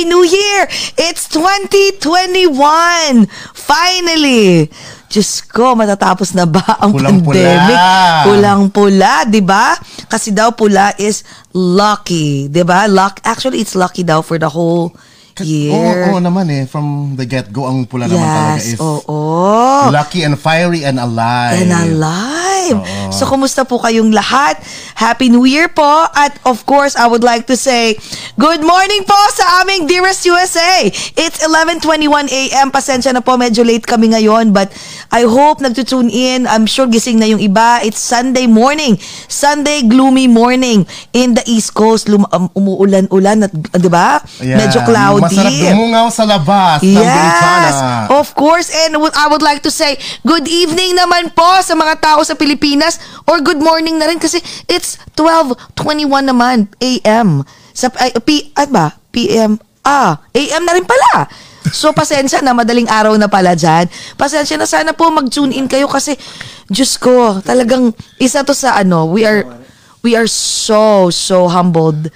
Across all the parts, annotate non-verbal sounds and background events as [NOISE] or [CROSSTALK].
Happy, New Year! It's 2021! Finally! Diyos ko, matatapos na ba ang Pulang-pula. pandemic? Pulang-pula, di ba? Kasi daw pula is lucky, di ba? Luck, actually, it's lucky daw for the whole year. Oo, oo naman eh. From the get-go, ang pula naman talaga yes, is oo. Lucky and fiery and alive. And alive. Oo. So, kumusta po kayong lahat? Happy New Year po. At of course, I would like to say, good morning po sa aming Dearest USA. It's 11.21 a.m. Pasensya na po, medyo late kami ngayon. But I hope nagtutune in. I'm sure gising na yung iba. It's Sunday morning. Sunday gloomy morning in the East Coast. Lum- um, umuulan-ulan at, uh, di ba? Yeah. Medyo cloudy. Masarap dumungaw sa labas ng Yes, Bintana. of course. And I would like to say, good evening naman po sa mga tao sa Pilipinas or good morning na rin kasi it's 12.21 naman a.m. Sa, ay, P, at ba? PM. Ah, a.m. na rin pala. So, pasensya na, madaling araw na pala dyan. Pasensya na, sana po mag-tune in kayo kasi, Diyos ko, talagang isa to sa ano, we are, we are so, so humbled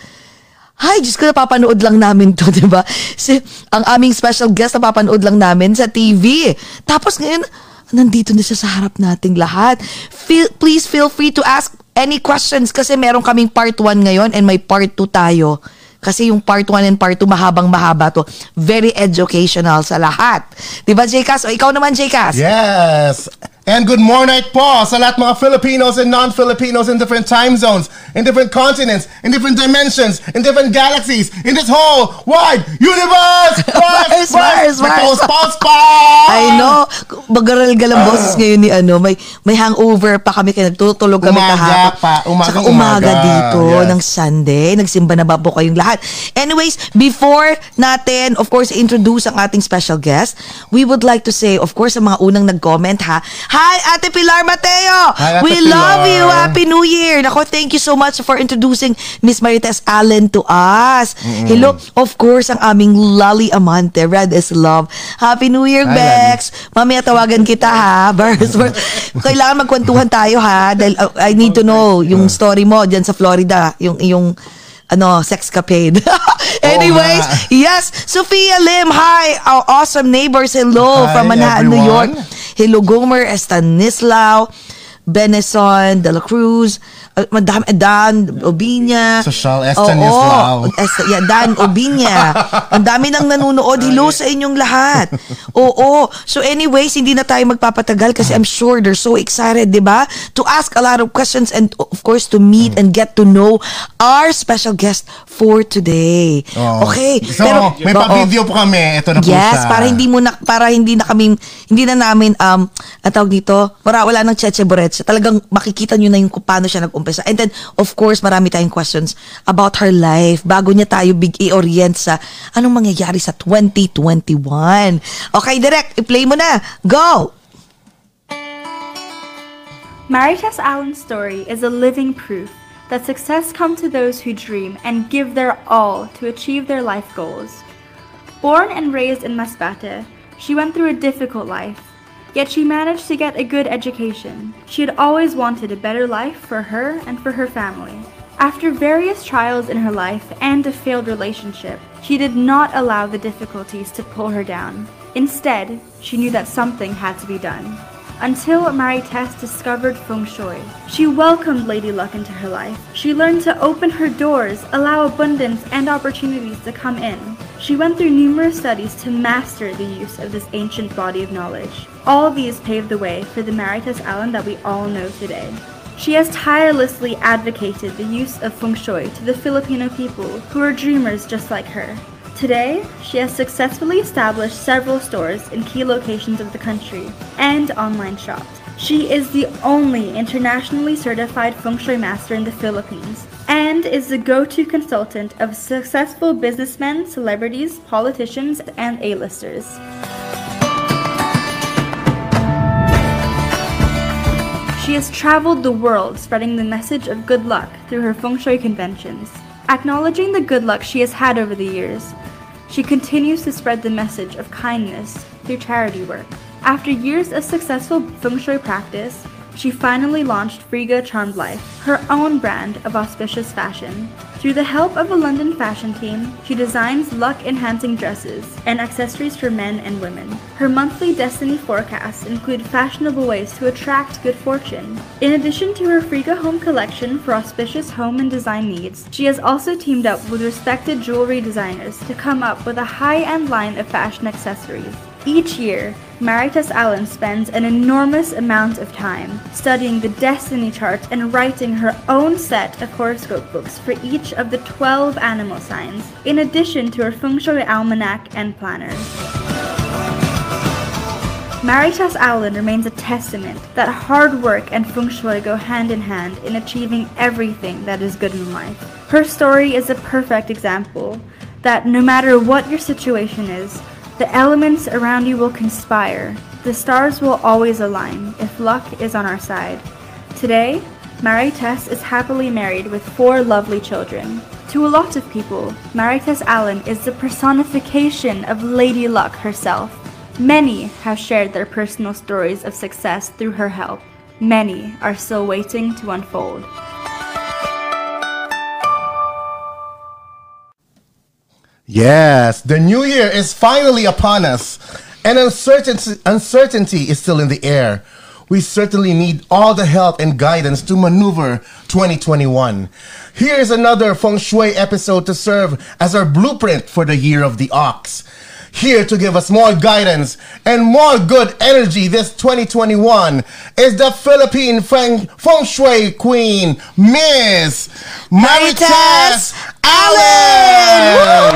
Hi, Diyos ko, napapanood lang namin to, [LAUGHS] di ba? Si, ang aming special guest, napapanood lang namin sa TV. Tapos ngayon, nandito na siya sa harap nating lahat. Feel, please feel free to ask any questions kasi meron kaming part 1 ngayon and may part 2 tayo. Kasi yung part 1 and part 2 mahabang mahaba to. Very educational sa lahat. Di ba, Jcas? O ikaw naman, Jcas? Yes! And good morning po sa lahat mga Filipinos and non-Filipinos in different time zones, in different continents, in different dimensions, in different galaxies, in this whole wide universe! Mars, Mars, Mars. Pa! I know. Magaral-gal ang boses ngayon ni ano. May, may hangover pa kami kaya nagtutulog kami Umaga kahapon. pa, umagang Tsaka umaga, umaga. dito Yes. ng Sunday. Nagsimba na ba po kayong lahat? Anyways, before natin, of course, introduce ang ating special guest, we would like to say, of course, sa mga unang nag-comment ha, Hi, Ate Pilar Mateo! Hi, Ate we Pilar. love you! Happy New Year! Nako, thank you so much for introducing Miss Marites Allen to us. Hello, of course, ang aming Lali Amante, Red is Love. Happy New Year, Hi, Bex! Mamaya tawagan kita ha. [LAUGHS] Verse. Kailangan magkwentuhan tayo ha. Dahil uh, I need to know yung story mo dyan sa Florida. Yung, yung ano, sexcapade. [LAUGHS] Anyways, nga. yes, Sophia Lim, hi, our awesome neighbors, hello Hi, from Manhattan, New York. Everyone. Hello, Gomer Estanislao, Beneson, De La Cruz, uh, Madam Dan, Obinya. Social Oo, Estanislao. Est- yeah, Dan Obinya. Ang dami nang nanonood. Hello sa inyong lahat. Oo. So anyways, hindi na tayo magpapatagal kasi I'm sure they're so excited, di ba? To ask a lot of questions and of course to meet and get to know our special guest for today. Oo. Okay. So, may oo. pa-video po kami. Ito na po Yes, siya. para hindi mo na para hindi na kami hindi na namin um ang tawag dito, wala wala nang cheche boretsa. Talagang makikita niyo na yung paano siya nag-umpisa. And then of course, marami tayong questions about her life bago niya tayo big i-orient sa anong mangyayari sa 2021. Okay, direct, i-play mo na. Go. Maritas Allen's story is a living proof that success comes to those who dream and give their all to achieve their life goals. Born and raised in Masbate, she went through a difficult life, yet she managed to get a good education. She had always wanted a better life for her and for her family. After various trials in her life and a failed relationship, she did not allow the difficulties to pull her down. Instead, she knew that something had to be done. Until Marites discovered feng shui, she welcomed Lady Luck into her life. She learned to open her doors, allow abundance and opportunities to come in. She went through numerous studies to master the use of this ancient body of knowledge. All these paved the way for the Marites Allen that we all know today. She has tirelessly advocated the use of feng shui to the Filipino people who are dreamers just like her. Today, she has successfully established several stores in key locations of the country and online shops. She is the only internationally certified feng shui master in the Philippines and is the go-to consultant of successful businessmen, celebrities, politicians, and A-listers. She has traveled the world spreading the message of good luck through her feng shui conventions. Acknowledging the good luck she has had over the years, she continues to spread the message of kindness through charity work. After years of successful feng shui practice, she finally launched Friga Charmed Life, her own brand of auspicious fashion. Through the help of a London fashion team, she designs luck-enhancing dresses and accessories for men and women. Her monthly destiny forecasts include fashionable ways to attract good fortune. In addition to her Friga home collection for auspicious home and design needs, she has also teamed up with respected jewelry designers to come up with a high-end line of fashion accessories. Each year, Maritas Allen spends an enormous amount of time studying the destiny charts and writing her own set of horoscope books for each of the 12 animal signs, in addition to her feng shui almanac and planner. Maritas Allen remains a testament that hard work and feng shui go hand in hand in achieving everything that is good in life. Her story is a perfect example that no matter what your situation is, the elements around you will conspire. The stars will always align if luck is on our side. Today, Marites is happily married with four lovely children. To a lot of people, Marites Allen is the personification of Lady Luck herself. Many have shared their personal stories of success through her help. Many are still waiting to unfold. Yes, the new year is finally upon us, and uncertainty, uncertainty is still in the air. We certainly need all the help and guidance to maneuver 2021. Here is another feng shui episode to serve as our blueprint for the year of the ox. Here to give us more guidance and more good energy this 2021 is the Philippine feng, feng shui queen, Miss Marites Allen!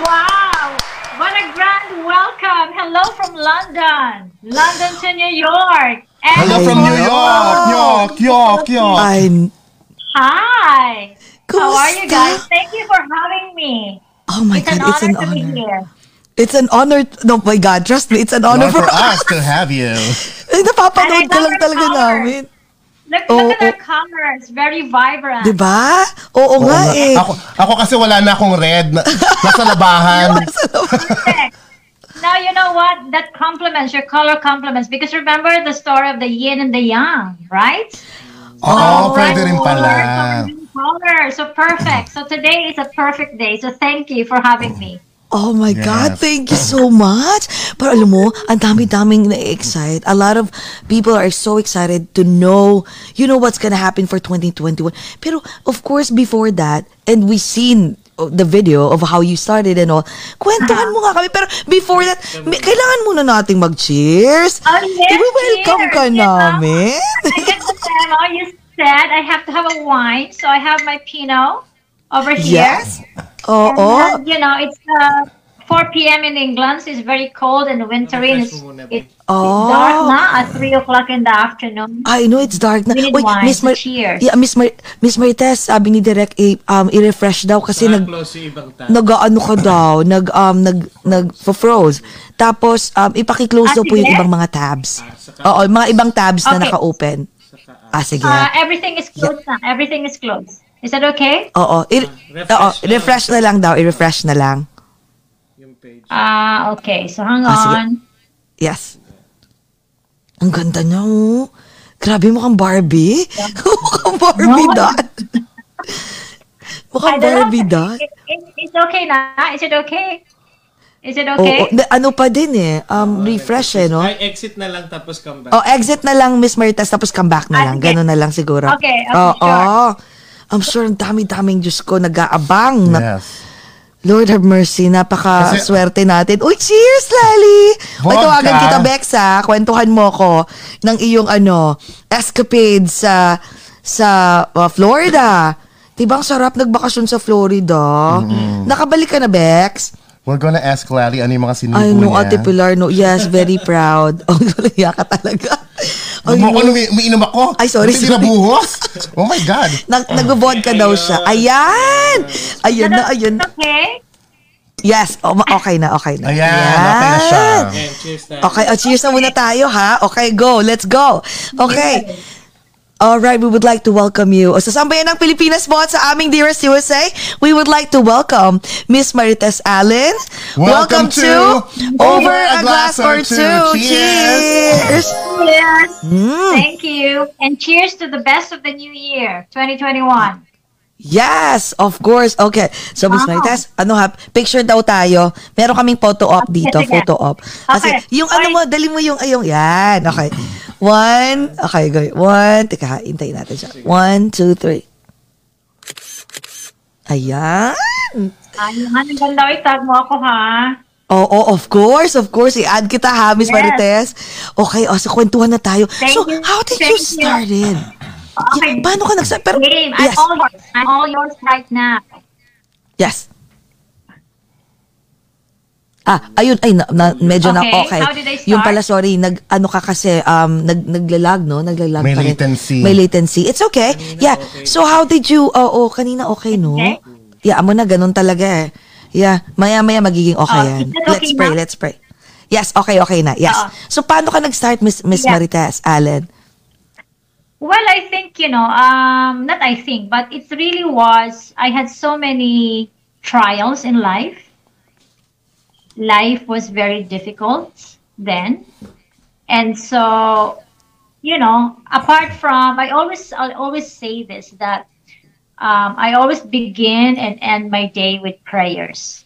Wow! What a grand welcome! Hello from London, London to New York. And Hello from New York, York, York, York. I'm... Hi. How are you guys? Thank you for having me. Oh my It's an God, it's an honor to be honor. here. It's an honor. No, my God, trust me, it's an honor Honor for, for us to have you. [LAUGHS] Eh, napapanood love lang talaga color. namin. Look, Oh, look at oh. colors. Very vibrant. Diba? Oo Oo nga nga. eh. Ako, ako kasi wala na akong red. Na, nasa labahan. [LAUGHS] Now you know what? That complements your color complements because remember the story of the yin and the yang, right? Oo, pwede rin pala. color. So perfect. So today is a perfect day. So thank you for having me. Oh my Yes. God, thank you so much. Pero alam mo, ang dami-daming na-excite. A lot of people are so excited to know, you know what's gonna happen for 2021. Pero of course, before that, and we seen the video of how you started and all, kwentuhan mo nga kami. Pero before that, may- kailangan muna nating mag-cheers. Oh, yes, I-welcome cheers, ka know. namin. I get the demo. You said I have to have a wine, so I have my Pinot over here. Yes. Oo. And, uh, you know, it's uh, 4 p.m. in England, so it's very cold and wintry. And it's, it's Oh. dark na at 3 o'clock in the afternoon. I know it's dark na. We need Wait, wine Miss Mar- cheer. Yeah, Miss Mar- Miss Marites, sabi ni Direk, um, i-refresh daw kasi nag nag-ano ka daw, [LAUGHS] nag um nag nag froze. Tapos um ipaki-close Ah, daw po yung ibang mga tabs. Oo, mga ibang tabs na Okay. naka-open. Ah, sige. Uh, everything is closed now. Everything is closed. Is that okay? Oo, i- refresh oo, na lang. refresh na lang daw, i-refresh na lang. Yung page. Ah, okay. So hang Ah, sige. on. Yes. Ang ganda niya, oh. Grabe mukhang Barbie. [LAUGHS] mukhang Barbie No. dot. [LAUGHS] mukhang. Barbie dot. It, it, it's okay na. Is it okay? Is it Oo, okay? na- ano pa din eh, um, refresh eh, no? Ay, exit na lang tapos come back. Oh, exit na lang, Miss Maritas, tapos come back na Ah, lang. sige. Ganun na lang siguro. Okay, okay, Oo. sure. I'm sure ang dami-daming Diyos ko nag-aabang. Na, Yes. Lord have mercy, napaka Kasi- swerte natin. Uy, cheers, Lali! May Vodka. tawagan kita, Bex, ha? Kwentuhan mo ko ng iyong, ano, escapade sa, sa uh, Florida. Diba ang sarap nagbakasyon sa Florida? Nakabalik ka na, Bex? We're gonna ask Lally ano yung mga sinubo Ay, no, niya. Ate Pilar, no. Yes, very proud. [LAUGHS] Oh, nalaya ka talaga. Huwag mo no. ako umi- umiinom ako. Ay, sorry, Hindi sorry. nabuhos. [LAUGHS] Oh my God. Nag nagbo-vodka daw siya. Ayan! Ayun na, ayun. Okay. Yes, oh, ma- okay na, okay na. Ayan, okay na siya. Ayan, cheers na. Okay, oh, cheers na muna tayo, ha? Okay, go. Let's go. Okay. Alright, we would like to welcome you. O sa sambayan ng Pilipinas mo at sa aming Dearest USA, we would like to welcome Miss Marites Allen. Welcome to Over a Glass or Two. Cheers. Cheers! Yes. Mm. Thank you. And cheers to the best of the new year, 2021. Yes, of course. Okay. So, Miss Wow. Marites, ano ha, picture daw tayo. Meron kaming photo op Okay, dito, photo op. Kasi, Okay. yung ano mo, dali mo yung, ayong, yan. Okay. One, okay, go. One, teka, hintayin natin siya. One, two, three. Ayan. Ayun, ang ganda. Itag mo ako, ha? Oo, of course, of course. I-add kita ha, Miss Yes. Marites. Okay, o, so kwentuhan na tayo. Thank so, you. how did Thank you you. started? Okay. Y- paano ka nagsa... Pero, Game. I'm yes, all yours. I'm all yours right now. yes. Ah, ayun, ay, na, na- medyo na, Okay, okay. how did I start? Yung pala, sorry, nag, ano ka kasi, um, nag, naglalag, no? Naglalag May pa rin. latency. May latency. It's okay. yeah. So, how did you, oo, oh, kanina okay, no? Okay. Yeah, amo na, ganun talaga eh. Yeah, maya-maya magiging okay Oh, yan. is that Let's okay pray, na? let's pray. Yes, okay, okay na. Yes. Oo. So, paano ka nag-start, Miss, Miss Yeah. Marites, Allen? Well, I think, you know, um, not I think, but it really was, I had so many trials in life. Life was very difficult then. And so, you know, apart from, I always, I always say this, that um, I always begin and end my day with prayers.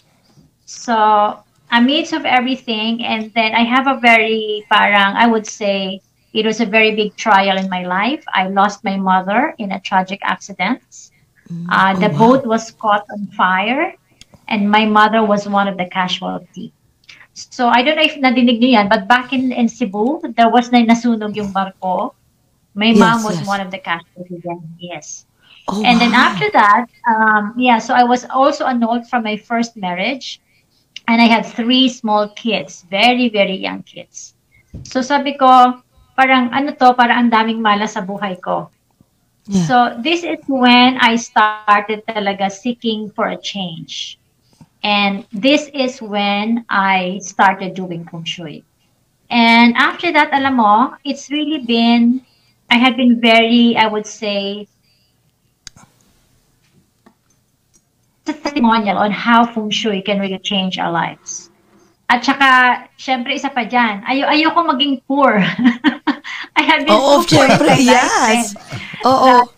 So, amidst of everything, and then I have a very, parang, I would say, it was a very big trial in my life. I lost my mother in a tragic accident. Uh, the boat was caught on fire, and my mother was one of the casualty. So I don't know if nadinig niyo yan, but back in, in Cebu, there was na nasunog yung barko. My Yes, mom was yes. one of the casualties then, yes. Oh, and then after that, um, yeah, so I was also annulled from my first marriage. And I had three small kids, very, very young kids. So sabi ko, parang ano to, parang ang daming mala sa buhay ko. Yeah. So this is when I started talaga seeking for a change. And this is when I started doing feng shui. And after that, alam mo, it's really been, I had been very, I would say, testimonial on how feng shui can really change our lives. At saka, syempre, isa pa dyan, ayo ayoko maging poor. [LAUGHS] I have been Oo, so poor syempre, my life yes. oh. [LAUGHS]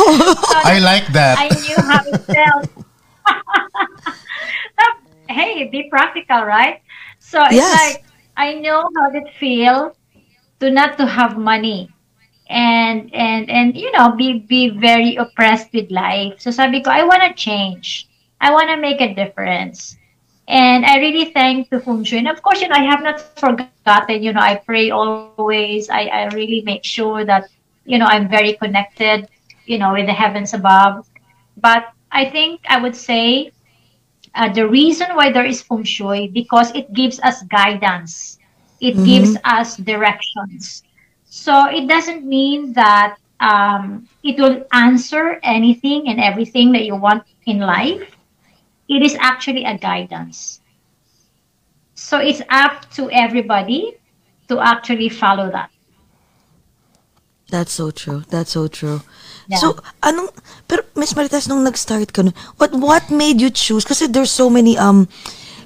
Oo. [LAUGHS] I like that. I knew how it felt. [LAUGHS] hey, be practical, right? So it's Yes. like I know how it feels to not to have money and and and you know be be very oppressed with life. So sabi ko, I want to change. I want to make a difference. And I really thank the Feng Shui. And of course, you know, I have not forgotten, you know, I pray always. I, I really make sure that, you know, I'm very connected, you know, with the heavens above. But I think I would say uh, the reason why there is Feng Shui, because it gives us guidance. It gives us directions. So it doesn't mean that um, it will answer anything and everything that you want in life it is actually a guidance. So it's up to everybody to actually follow that. That's so true. That's so true. Yeah. So, anong, pero Miss Marites, nung nag-start ka nun, what, what made you choose? Kasi there's so many, um,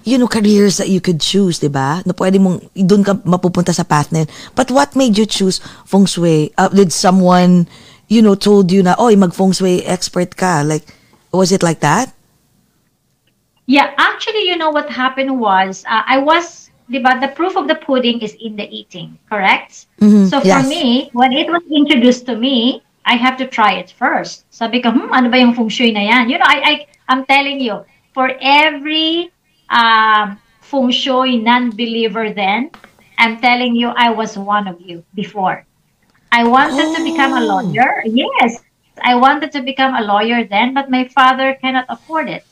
you know, careers that you could choose, di ba? Na pwede mong, doon ka mapupunta sa path na yun. But what made you choose feng shui? Uh, did someone, you know, told you na, oh, mag feng shui expert ka? Like, was it like that? Yeah, actually, you know what happened was uh, I was, diba, the proof of the pudding is in the eating, correct? Mhm, So for yes. me, when it was introduced to me, I have to try it first. Sabi ko, hmm, ano ba yung feng shui na yan? You know, I, I, I'm telling you, for every um, feng shui non-believer then, I'm telling you, I was one of you before. I wanted to become a Oh. lawyer. Yes, I wanted to become a lawyer then, but my father cannot afford it.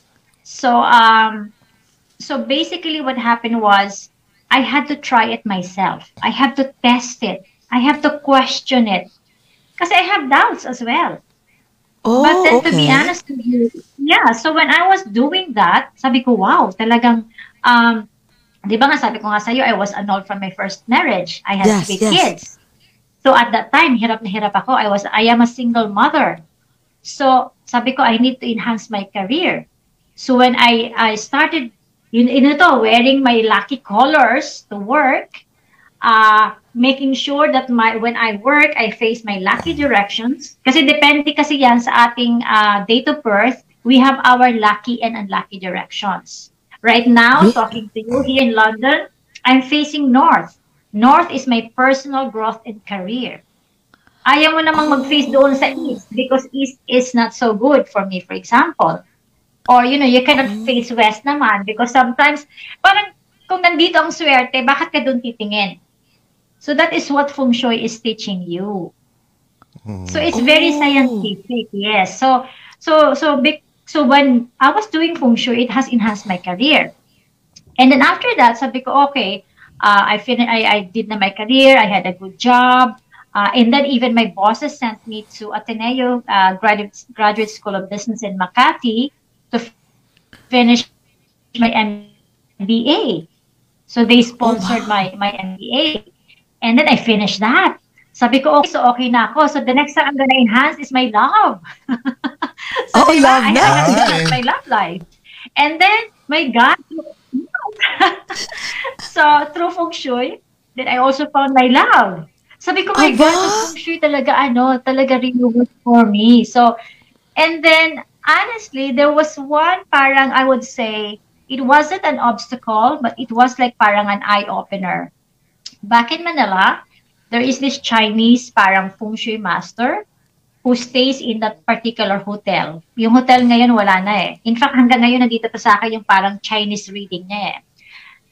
So, um, so basically, what happened was I had to try it myself. I had to test it. I have to question it, because I have doubts as well. Oh, But then, okay. to be honest with you, yeah. So when I was doing that, sabi ko, wow, talagang, um, di ba nga sabi ko nga sa'yo, I was annulled from my first marriage. I had Yes, three yes. kids. So at that time, hirap na hirap ako. I was I am a single mother. So sabi ko I need to enhance my career. So when I I started yun, yun ito, wearing my lucky colors to work, uh, making sure that my when I work, I face my lucky directions. Kasi depende kasi yan sa ating uh, date of birth. We have our lucky and unlucky directions. Right now, talking to you here in London, I'm facing north. North is my personal growth and career. Ayaw mo namang mag-face doon sa east because east is not so good for me, for example. Or, you know, you cannot face west naman because sometimes, parang kung nandito ang swerte, bakit ka doon titingin? So that is what feng shui is teaching you. So it's very Oh. scientific, yes. So so so big so when I was doing feng shui, it has enhanced my career. And then after that, sabi ko, okay, uh, I, fin- I, I did na my career, I had a good job, uh, and then even my bosses sent me to Ateneo uh, Graduate, Graduate School of Business in Makati to f- finish my MBA. So they sponsored my, my MBA. And then I finished that. Sabi ko, okay, so okay na ako. So the next time I'm gonna enhance is my love. [LAUGHS] so Oh, diba, love I, na. I Nice. start my love life. And then, my God, [LAUGHS] so through feng shui, then I also found my love. Sabi ko, my Aba! God, feng shui talaga, ano, talaga really worked for me. So, and then, honestly, there was one parang, I would say, it wasn't an obstacle, but it was like parang an eye-opener. Back in Manila, there is this Chinese parang feng shui master who stays in that particular hotel. Yung hotel ngayon wala na eh. In fact, hanggang ngayon nandito pa sa akin yung parang Chinese reading niya eh.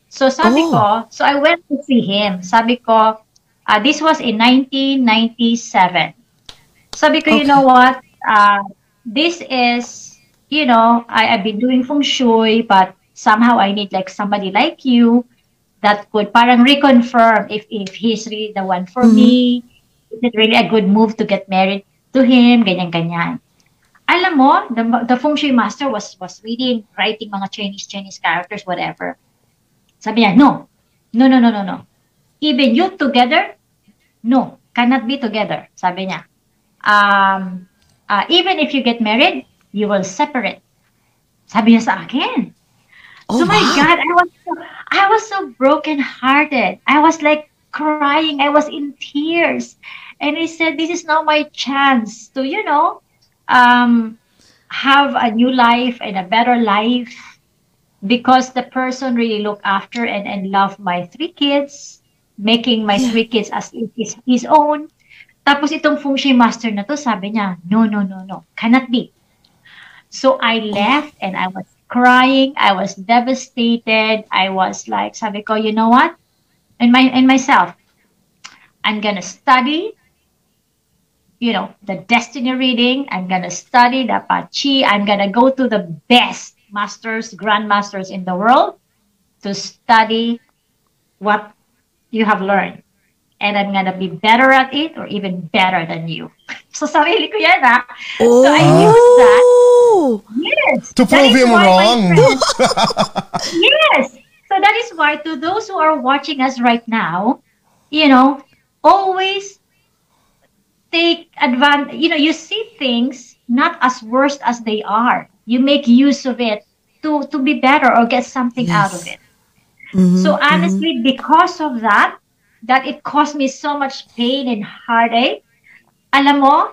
So sabi Oh. ko, so I went to see him. Sabi ko, uh, this was in 1997. Sabi ko, you Okay. know what? Uh, this is, you know, I, I've been doing feng shui, but somehow I need like somebody like you that could parang reconfirm if, if he's really the one for me. Is it really a good move to get married to him? Ganyan-ganyan. Alam mo, the, the feng shui master was was reading, writing mga Chinese, Chinese characters, whatever. Sabi niya, no. No, no, no, no, no. Even you together, no. Cannot be together. Sabi niya. Um, uh, even if you get married, you will separate. Sabi niya sa akin. Oh, so my wow. God, I was so, I was so brokenhearted. I was like crying. I was in tears, and I said, "This is now my chance to, you know, um, have a new life and a better life." Because the person really looked after and, and loved my three kids, making my Yeah. three kids as his, his own. Tapos itong feng shui master na to, sabi niya, no, no, no, no, cannot be. So I left and I was crying. I was devastated. I was like, sabi ko, you know what? In my in myself, I'm gonna study. You know the destiny reading. I'm gonna study the Pachi. I'm gonna go to the best masters, grandmasters in the world to study what you have learned. And I'm gonna be better at it or even better than you. So sarili ko yan ah. So I used that. Oh. Yes. To prove him wrong. friend- [LAUGHS] yes. So that is why to those who are watching us right now, you know, always take advantage. You know, you see things not as worst as they are. You make use of it to to be better or get something out of Yes. it. Mhm, So honestly, because of that, that it caused me so much pain and heartache. Alam mo,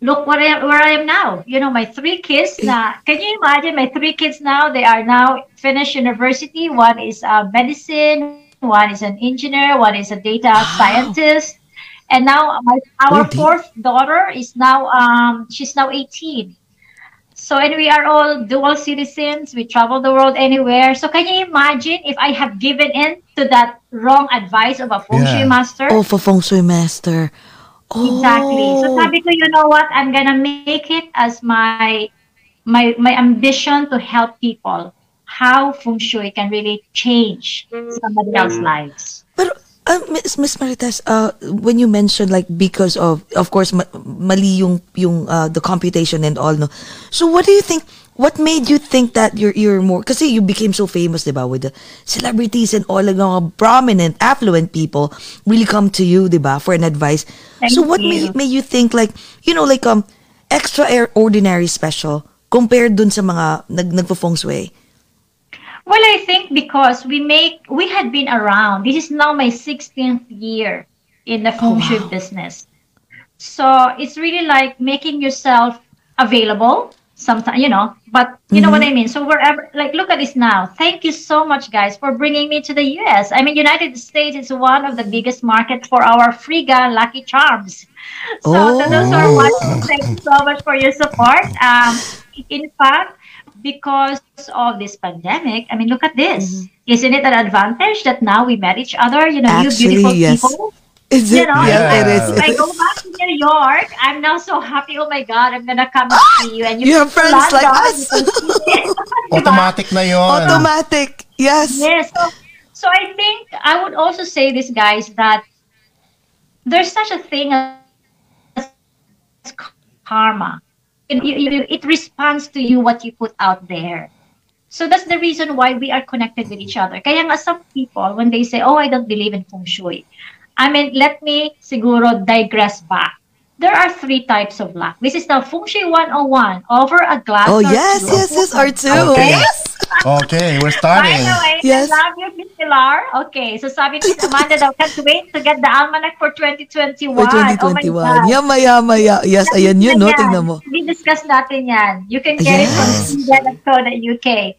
look what I, where I am now. You know, my three kids. Na, can you imagine my three kids now? They are now finished university. One is uh, medicine. One is an engineer. One is a data scientist. And now my, our fourth daughter is now um she's now 18. So and we are all dual citizens. We travel the world anywhere. So can you imagine if I have given in to that wrong advice of a feng shui Yeah. master? Oh, for feng shui master. Oh. Exactly. So sabi ko, you know what? I'm gonna make it as my my my ambition to help people how feng shui can really change somebody else's lives. Pero, uh, Miss, Miss Marites, uh, when you mentioned like because of, of course, ma- mali yung, yung uh, the computation and all, no? So what do you think what made you think that you're you're more kasi you became so famous, 'di ba, with the celebrities and all the mga prominent, affluent people really come to you, 'di ba, for an advice. Thank so what you. made, made you think like, you know, like um extra extraordinary special compared dun sa mga nag nagfo-feng shui? Well, I think because we make we had been around. This is now my 16th year in the feng shui business. So it's really like making yourself available sometimes, you know, but you know what I mean? So wherever like look at this now. Thank you so much guys for bringing me to the US. I mean United States is one of the biggest market for our Friga Lucky Charms. So to those who are watching, thank you so much for your support. Um in fact, because of this pandemic, I mean, look at this. Isn't it an advantage that now we met each other? You know, Actually, you beautiful yes. people. Is You know, yeah, Yeah. it is. if I go back to New York, I'm now so happy. Oh my God, I'm gonna come and see you. And [GASPS] You have friends London, like us. you can see it. Diba? Automatic na yon. Automatic. Yes. Yes. So, so I think I would also say this, guys, that there's such a thing as karma. It, you- you- it responds to you what you put out there. So that's the reason why we are connected with each other. Kaya nga some people, when they say, oh, I don't believe in feng shui, I mean, let me siguro digress back. There are three types of luck. This is the Feng Shui 101 over a glass. Oh or yes, two. yes, yes, R2. Okay. Yes. Okay, we're By starting. the way, Yes. I love you, Miss Pilar. Okay, so sabi ni Amanda daw, can't wait to get the almanac for 2021. For Oh my 2021. God. Yama, yama, ya. Yes, ayan yun, no? Tingnan mo. I-discuss natin yan. You can get Yes. it from UK.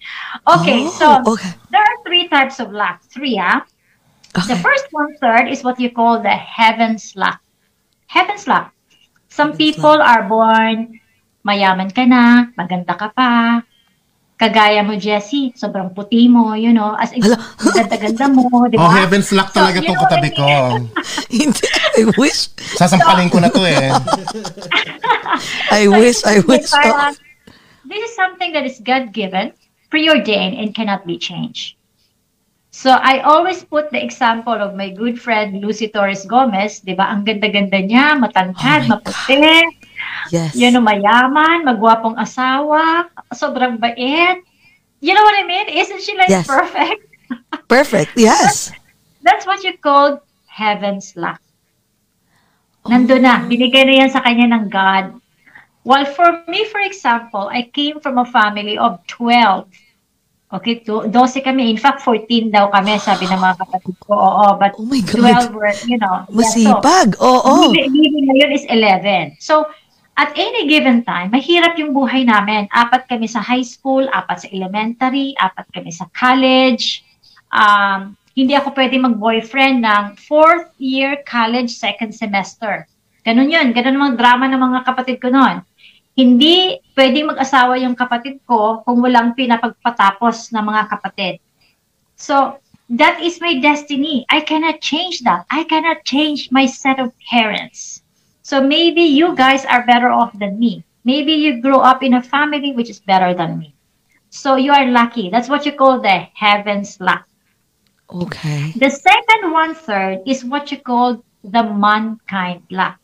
Okay, Oh, so okay. there are three types of luck. Three, ah. The first one third is what you call the heaven's luck. Heaven's luck. Some Heaven's people are born, mayaman ka na, maganda ka pa. Kagaya mo, Jessie, sobrang puti mo, you know, as in, Hala. ganda-ganda mo, [LAUGHS] di Oh, heaven's luck talaga you tong know what I katabi ko. [LAUGHS] Hindi. I wish. Sasampalin ko na to eh. [LAUGHS] I wish, I wish. parang, This is something that is God-given, preordained, and cannot be changed. So I always put the example of my good friend Lucy Torres Gomez, 'di ba? Ang ganda-ganda niya, matangkad, Oh maputi, Yes. you know, mayaman, magwapong asawa, sobrang bait. You know what I mean? Isn't she like Yes. perfect? [LAUGHS] Perfect. Yes. That's what you call heaven's luck. Oh. Nandun na, binigay na yan sa kanya ng God. While for me, for example, I came from a family of 12. Okay, to, 12 kami. In fact, 14 daw kami, sabi ng mga kapatid ko. Oo, but Oh my God. 12 were, you know. yeah, so, Masipag. Oo. Living ngayon is 11. So, at any given time, mahirap yung buhay namin. Apat kami sa high school, apat sa elementary, apat kami sa college. Um, hindi ako pwede mag-boyfriend ng fourth year college second semester. Ganun yun. Ganun mga drama ng mga kapatid ko noon. Hindi pwedeng mag-asawa yung kapatid ko kung walang pinapagpatapos ng mga kapatid. So, that is my destiny. I cannot change that. I cannot change my set of parents. So maybe you guys are better off than me. Maybe you grew up in a family which is better than me. So you are lucky. That's what you call the heaven's luck. Okay. The second one third is what you call the mankind luck.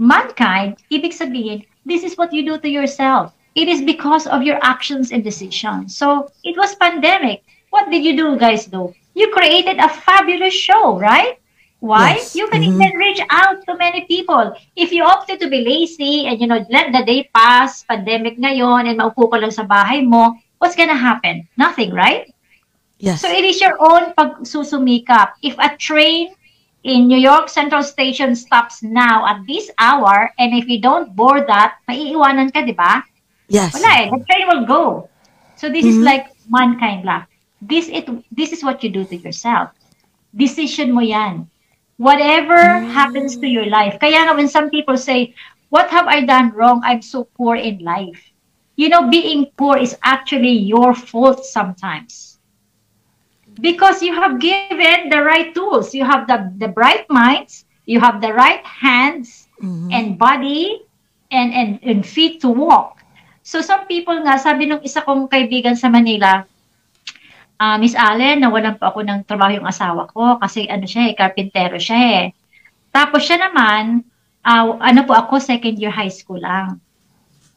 Mankind, ibig sabihin, this is what you do to yourself. It is because of your actions and decisions. So it was pandemic. What did you do, guys, do? You created a fabulous show, right? Why? Yes. You can Mhm. even reach out to many people. If you opted to be lazy and, you know, let the day pass, pandemic ngayon, and maupo ka lang sa bahay mo, what's gonna happen? Nothing, right? Yes. So it is your own pagsusumikap. If a train in New York Central Station stops now at this hour, and if you don't board that, maiiwanan ka, di ba? Yes. Wala eh. The train will go. So this is Mhm. like mankind luck. This it this is what you do to yourself. Decision mo yan. Whatever happens to your life. Kaya nga when some people say, what have I done wrong? I'm so poor in life. You know, being poor is actually your fault sometimes. Because you have given the right tools. You have the, the bright minds, you have the right hands Mhm. and body and, and, and feet to walk. So some people nga, sabi nung isa kong kaibigan sa Manila, ah Miss Allen, nawalan po ako ng trabaho yung asawa ko kasi ano siya eh, karpintero siya eh. Tapos siya naman, ah, ano po ako, second year high school lang.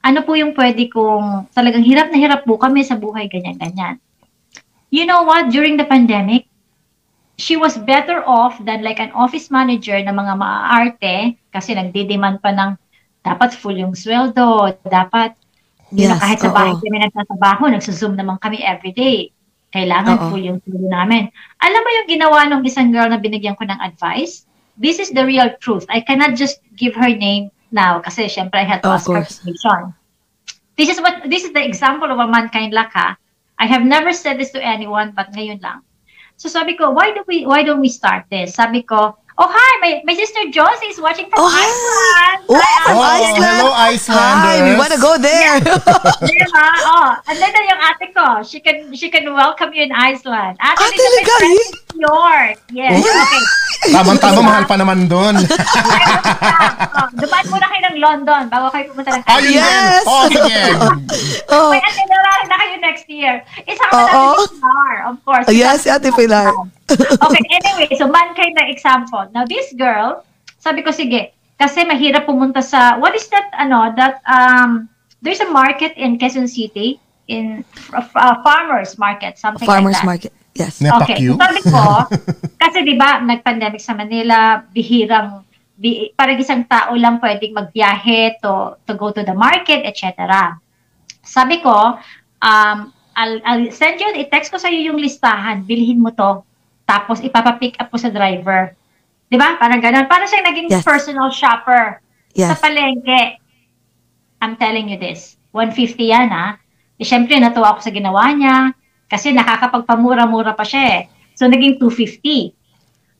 ano po yung pwede kong, talagang hirap na hirap po kami sa buhay, ganyan-ganyan. You know what? During the pandemic, she was better off than like an office manager na mga maaarte kasi nagdidemand pa ng dapat full yung sweldo, dapat Yes, kahit sa bahay kami nagtatrabaho, nagsuzoom naman kami everyday. Kailangan Oo. full yung sweldo namin. Alam mo yung ginawa ng isang girl na binigyan ko ng advice? This is the real truth. I cannot just give her name now kasi syempre I had to Of ask her course. permission. This is what this is the example of a mankind luck ha. I have never said this to anyone but ngayon lang. So sabi ko, why do we why don't we start this? Sabi ko, oh hi, my, my sister Josie is watching from Oh, hi. Iceland. Oh, Hi, from Oh, Iceland. hello, Icelanders. Hi, we wanna go there. Diba? [LAUGHS] Oh, andun na yung ate ko. She can she can welcome you in Iceland. Ate, Ah, friend in New York. Yes. Oh. Okay. Tamang-tama, [LAUGHS] mahal pa naman doon. oh, dumaan muna kayo ng London bago kayo pumunta ng Ayun Yes. Oh, sige. [LAUGHS] oh. May itinerary na kayo next year. Isama Oo. natin si Pilar, of course. Oh, yes, Ate Pilar. Okay, anyway, so mankind na example. Now, this girl, sabi ko, sige, kasi mahirap pumunta sa, what is that, ano, that, um, there's a market in Quezon City, in uh, farmers market, something Farmers like that. market. Yes. Okay, so sabi ko, [LAUGHS] kasi di ba, nag-pandemic sa Manila, bihirang, bi, parang isang tao lang pwedeng magbiyahe to, to go to the market, etc. Sabi ko, um, I'll, I'll send you, i-text ko sa iyo yung listahan, bilhin mo to, tapos ipapapick up ko sa driver. Di ba? Parang ganun. Parang siyang naging Yes. personal shopper sa Yes. palengke. I'm telling you this. 150 yan, ha? Eh, syempre, natuwa ako sa ginawa niya kasi nakakapagpamura-mura pa siya eh. So, naging 250.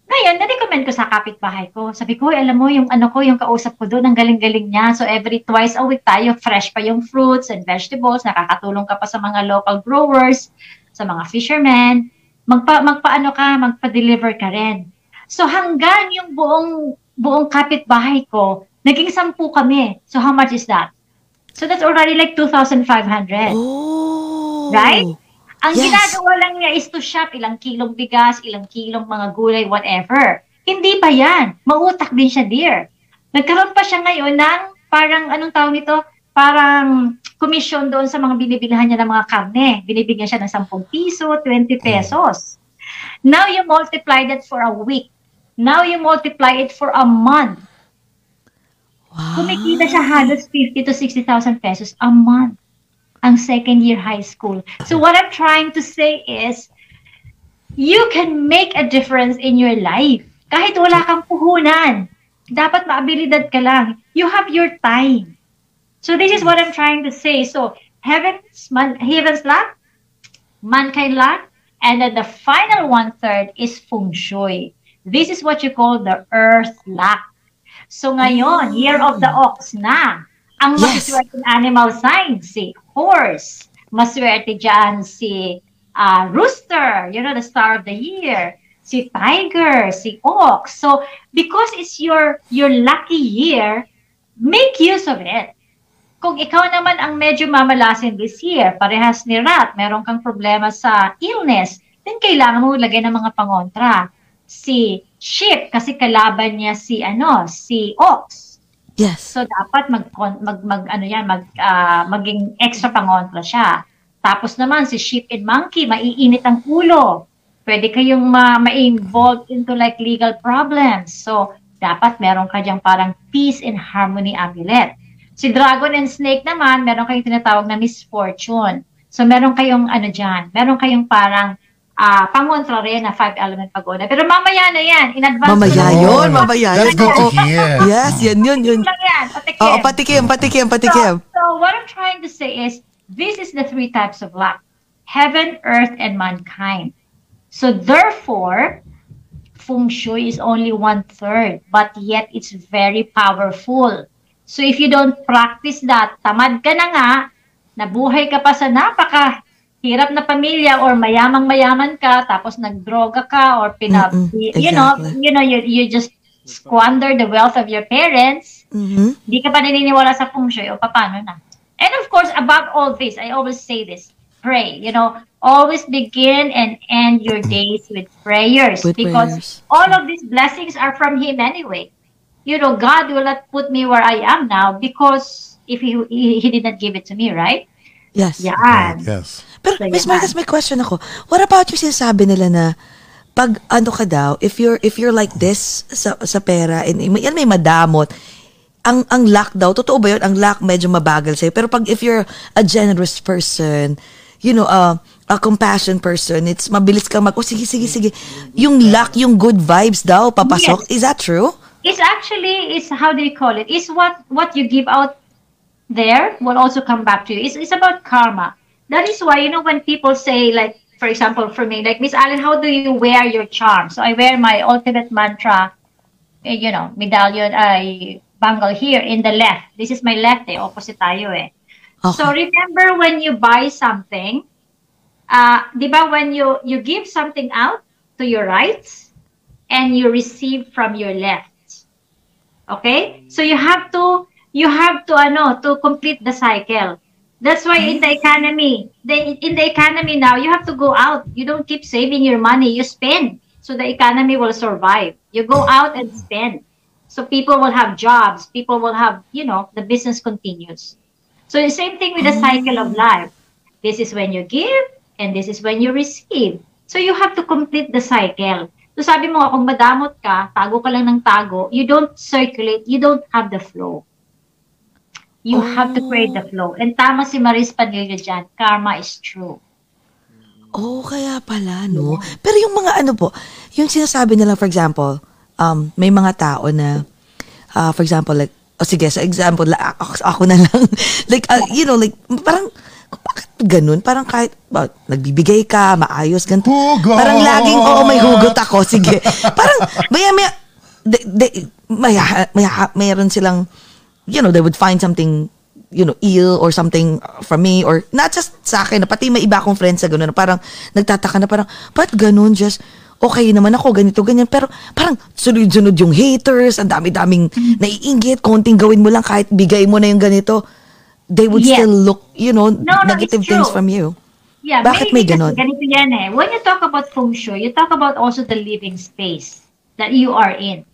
Ngayon, na-recommend ko sa kapitbahay ko. Sabi ko, "Uy, alam mo, yung ano ko, yung kausap ko doon, ang galing-galing niya. So, every twice a week tayo, fresh pa yung fruits and vegetables. Nakakatulong ka pa sa mga local growers, sa mga fishermen. Magpa, magpaano ka, magpa-deliver ka rin. So, hanggang yung buong, buong kapitbahay ko, naging sampu kami. So, how much is that? So, that's already like 2,500. Oh. Right? Ang Yes. ginagawa lang niya is to shop ilang kilong bigas, ilang kilong mga gulay, whatever. Hindi pa yan. Mautak din siya, dear. Nagkaroon pa siya ngayon ng parang, anong tawag nito? Parang commission doon sa mga binibilihan niya ng mga karne. Binibigyan siya ng 10 piso, 20 pesos. Now you multiply that for a week. Now you multiply it for a month. Wow. Kumikita siya halos 50 to 60,000 pesos a month ang second year high school. So what I'm trying to say is, you can make a difference in your life. Kahit wala kang puhunan. Dapat maabilidad ka lang. You have your time. So this is what I'm trying to say. So heaven's, man, heaven's luck, mankind luck, and then the final one third is feng shui. This is what you call the earth luck. So ngayon, year of the ox na. Ang Yes. maswerte animal sign, si horse. Maswerte dyan si ah, rooster, you know, the star of the year. Si tiger, si ox. So, because it's your your lucky year, make use of it. Kung ikaw naman ang medyo mamalasin this year, parehas ni Rat, meron kang problema sa illness, then kailangan mo lagay ng mga pangontra. Si sheep, kasi kalaban niya si ano, si ox. Yes. So dapat mag mag, mag ano yan, mag ah, maging extra pangontra siya. Tapos naman si sheep and monkey, maiinit ang ulo. Pwede kayong ma- ma-involve into like legal problems. So dapat meron ka diyang parang peace and harmony amulet. Si dragon and snake naman, meron kayong tinatawag na misfortune. So meron kayong ano diyan, meron kayong parang ah pangontra rin na five element pagoda. Pero mamaya na yan, in advance. Mamaya na- yun, mamaya That's yun. Oo. [LAUGHS] Yes, yan yun, yun. lang yan, patikim. Oo, patikim, patikim, patikim. So, so what I'm trying to say is, this is the three types of luck. Heaven, earth, and mankind. So therefore, feng shui is only one third, but yet it's very powerful. So if you don't practice that, tamad ka na nga, nabuhay ka pa sa napaka hirap na pamilya or mayamang mayaman ka tapos nagdroga ka or pinab Mm-mm, you know exactly. you know you you just squander the wealth of your parents Mhm. hindi ka pa naniniwala sa feng shui o paano na. And of course, above all this, I always say this, pray. You know, always begin and end your days with prayers With because prayers. all of these blessings are from Him anyway. You know, God will not put me where I am now because if he, he, he did not give it to me, right? Yes. Yan. Yes. Pero So, Miss. Marcus, may question ako. What about yung sinasabi nila na pag ano ka daw, if you're if you're like this sa sa pera and may- yan may madamot, ang ang luck daw, totoo ba yun? Ang luck medyo mabagal sa'yo. Pero pag if you're a generous person, you know, uh, a compassion person, it's mabilis kang mag, oh sige, sige, sige. Yung luck, yung good vibes daw, papasok. Yes. Is that true? It's actually it's how do you call it? It's what what you give out there will also come back to you. It's it's about karma. That is why you know when people say like for example for me like Miss Allen, how do you wear your charm? So I wear my ultimate mantra, eh, you know, medallion I bangle here in the left. This is my left eh, opposite tayo eh. So remember when you buy something, uh, di ba when you you give something out to your right and you receive from your left. Okay? So you have to you have to ano to complete the cycle. That's why in the economy, the, in the economy now, you have to go out. You don't keep saving your money. You spend. So the economy will survive. You go out and spend. So people will have jobs. People will have, you know, the business continues. So the same thing with the cycle of life. This is when you give and this is when you receive. So you have to complete the cycle. So sabi mo, kung madamot ka, tago ka lang ng tago, you don't circulate, you don't have the flow. You have to create the flow. And tama si Maris Padilla dyan, karma is true. Oh, kaya pala, no? Pero yung mga ano po, yung sinasabi nila, for example, um, may mga tao na, uh, for example, like, o sige, sa example, ako, ako na lang, [LAUGHS] like, uh, you know, like, parang, bakit ganun? Parang kahit, ba, nagbibigay ka, maayos, ganito. Hugot! Parang laging, oo, may hugot ako, sige. parang, maya, maya, de, de, maya, maya, mayroon silang, you know, they would find something, you know, ill or something from me or not just sa akin, na pati may iba akong friends sa gano'n, na parang nagtataka na parang, ba't ganun, just, okay naman ako, ganito, ganyan. Pero parang sunod-sunod yung haters, ang dami-daming naiinggit, konting gawin mo lang kahit bigay mo na yung ganito, they would Yes. still look, you know, No, no, negative things from you. Yeah, Bakit maybe may ganon? Ganito yan eh. When you talk about feng shui, you talk about also the living space that you are in.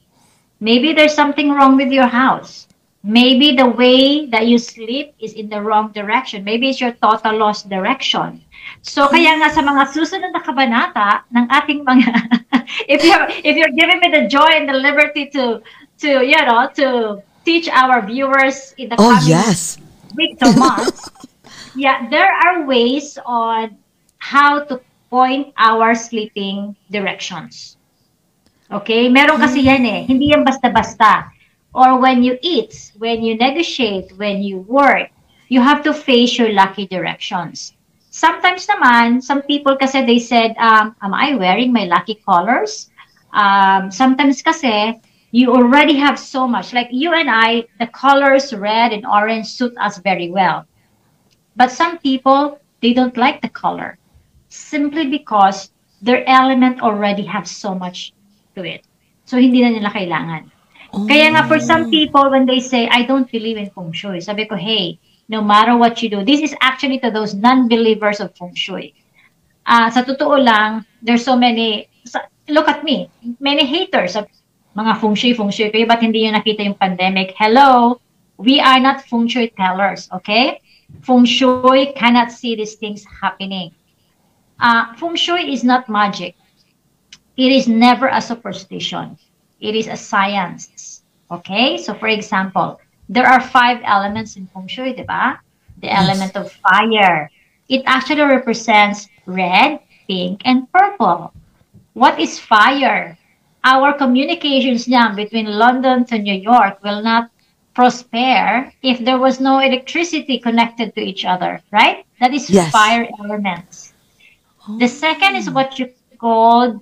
Maybe there's something wrong with your house. Maybe the way that you sleep is in the wrong direction. Maybe it's your total lost direction. So kaya nga sa mga susunod na kabanata ng ating mga [LAUGHS] if you if you're giving me the joy and the liberty to to you know to teach our viewers in the Oh, coming yes. Weeks or months, yeah, there are ways on how to point our sleeping directions. Okay? Meron kasi yan eh. Hindi yan basta-basta. Or when you eat, when you negotiate, when you work, you have to face your lucky directions. Sometimes naman, some people kasi they said, um, am I wearing my lucky colors? Um, sometimes kasi, you already have so much. Like you and I, the colors red and orange suit us very well. But some people, they don't like the color simply because their element already have so much to it. So, hindi na nila kailangan. Kaya nga, for some people, when they say, I don't believe in feng shui, sabi ko, hey, no matter what you do, this is actually to those non-believers of feng shui. Ah, sa totoo lang, there's so many, look at me, many haters of mga feng shui, feng shui kayo, ba't hindi nyo nakita yung pandemic? Hello, we are not feng shui tellers, okay? Feng shui cannot see these things happening. Uh, feng shui is not magic. It is never a superstition. It is a science. Okay? So, for example, there are five elements in feng shui, di ba? The element of fire. It actually represents red, pink, and purple. What is fire? Our communications niyan between London to New York will not prosper if there was no electricity connected to each other, right? That is Yes. fire elements. The second is what you call,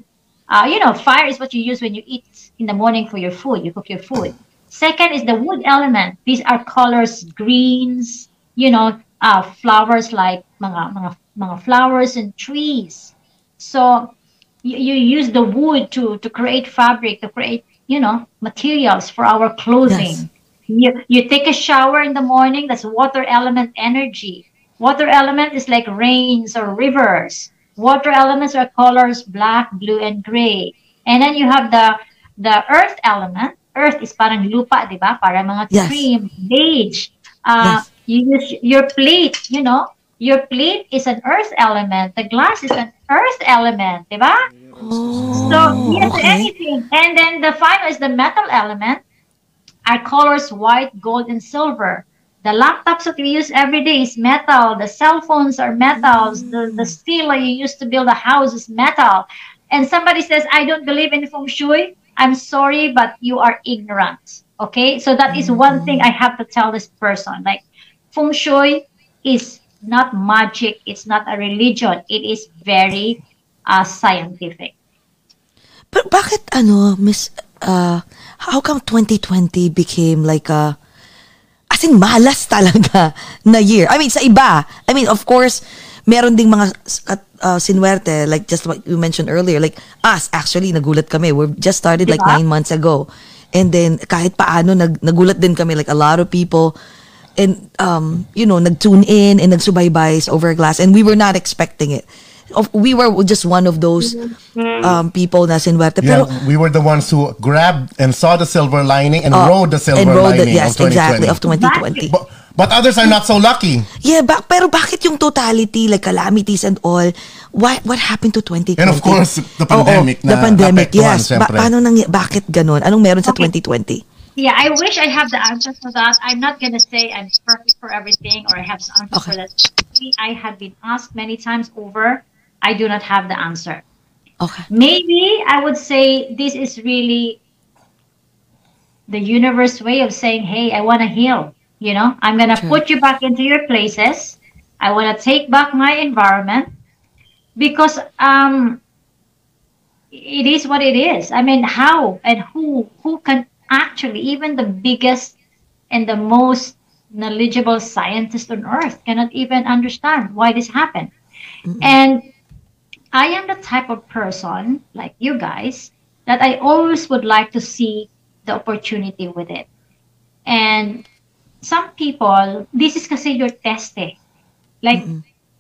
uh, you know, fire is what you use when you eat in the morning for your food. You cook your food. Second is the wood element. These are colors, greens, you know, uh, flowers like mga, mga, mga flowers and trees. So you, you use the wood to, to create fabric, to create, you know, materials for our clothing. You, you take a shower in the morning, that's water element energy. Water element is like rains or rivers. Water elements are colors black, blue, and gray. And then you have the the earth element. Earth is parang lupa, di ba? Para mga Yes. tree, beige, Uh, Yes. You use your plate, you know, your plate is an earth element. The glass is an earth element, diba? Oh, So yes, okay. anything. And then the final is the metal element. Our colors white, gold, and silver. The laptops that we use every day is metal. The cell phones are metals. The, the mm. steel that you use to build a house is metal. And somebody says, I don't believe in feng shui. I'm sorry, but you are ignorant. Okay? So that is one mm-hmm. thing I have to tell this person. Like, feng shui is not magic. It's not a religion. It is very uh, scientific. But bakit ano, Miss, uh, how come 2020 became like a, as in malas talaga [LAUGHS] na year? I mean, sa iba. I mean, of course, meron ding mga uh, sinwerte, like just what you mentioned earlier, like us, actually, nagulat kami. We just started like Diba? nine months ago. And then, kahit paano, nag, nagulat din kami, like a lot of people, and, um, you know, nag-tune in and nagsubaybay over glass. And we were not expecting it. Of, we were just one of those um, people na sinwerte. Yeah, Pero, we were the ones who grabbed and saw the silver lining and Oh, rode the silver and rode the- lining yes, of 2020. exactly, of 2020. But, but others are not so lucky. Yeah, ba- pero bakit yung totality, like calamities and all, what what happened to 2020? And of course, the pandemic the na pandemic, naapektuhan, yes. Ba- paano nang, bakit ganun? Anong meron sa Okay. 2020? Yeah, I wish I have the answer for that. I'm not gonna say I'm perfect for everything or I have the answer for Okay. that. I have been asked many times over. I do not have the answer. Okay. Maybe I would say this is really the universe way of saying, "Hey, I want to heal." You know, I'm gonna True. put you back into your places. I want to take back my environment because um, it is what it is. I mean, how and who who can actually even the biggest and the most knowledgeable scientist on earth cannot even understand why this happened. And I am the type of person like you guys that I always would like to see the opportunity with it. And some people, this is kasi your test eh. Like,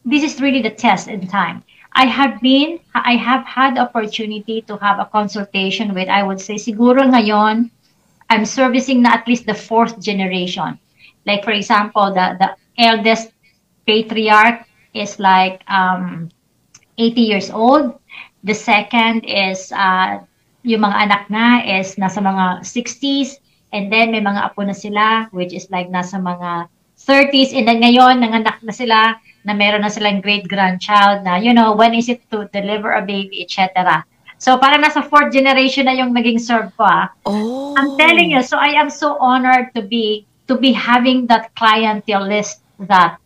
this is really the test in time. I have been, I have had the opportunity to have a consultation with, I would say, siguro ngayon, I'm servicing na at least the fourth generation. Like, for example, the, the eldest patriarch is like um, 80 years old. The second is, uh, yung mga anak na is nasa mga 60s. And then may mga apo na sila, which is like nasa mga 30s. And then ngayon, nanganak na sila, na meron na silang great-grandchild na, you know, when is it to deliver a baby, etc. So parang nasa fourth generation na yung naging serve ko ah. Oh. I'm telling you, so I am so honored to be to be having that clientele list that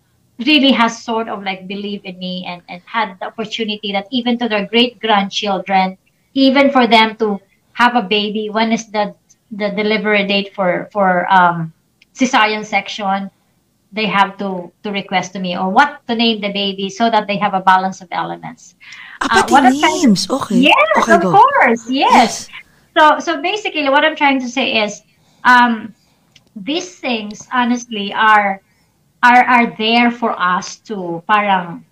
really has sort of like believed in me and, and had the opportunity that even to their great grandchildren, even for them to have a baby, when is the the delivery date for for um cesarean section, they have to to request to me or what to name the baby so that they have a balance of elements. Ah, Uh, what I'm trying names. Okay. Yes, okay, of go. course. Yes. So so basically what I'm trying to say is um these things honestly are are are there for us to parang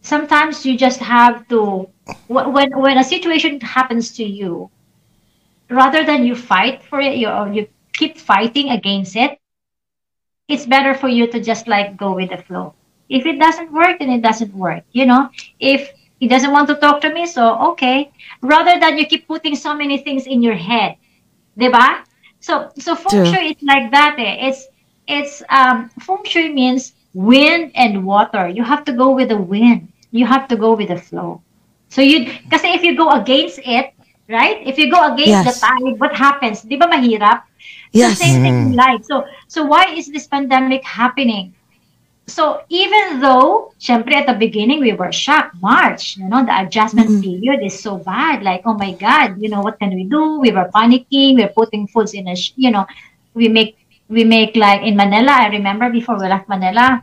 sometimes you just have to wh- when when a situation happens to you rather than you fight for it you or you keep fighting against it it's better for you to just like go with the flow if it doesn't work then it doesn't work you know if he doesn't want to talk to me so okay rather than you keep putting so many things in your head diba so so feng True. shui is like that eh. it's it's um feng shui means wind and water you have to go with the wind you have to go with the flow so you kasi if you go against it right if you go against the tide what happens di ba mahirap Yes. the same thing in life. So, so why is this pandemic happening? So even though, syempre at the beginning we were shocked, March, you know, the adjustment period is so bad. Like, oh my God, you know, what can we do? We were panicking. We're putting foods in a, sh- you know, we make we make like in Manila. I remember before we left Manila,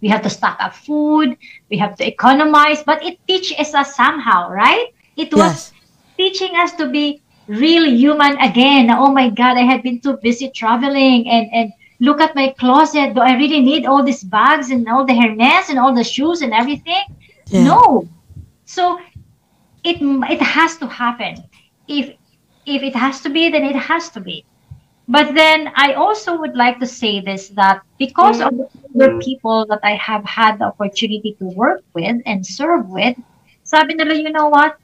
we have to stock up food. We have to economize, but it teaches us somehow, right? It was Yes. teaching us to be real human again. Oh my God, I had been too busy traveling and, and look at my closet. Do I really need all these bags and all the Hermes and all the shoes and everything? Yeah. No. So it it has to happen. If if it has to be, then it has to be. But then I also would like to say this that because of the older people that I have had the opportunity to work with and serve with, sabi nila, you know what?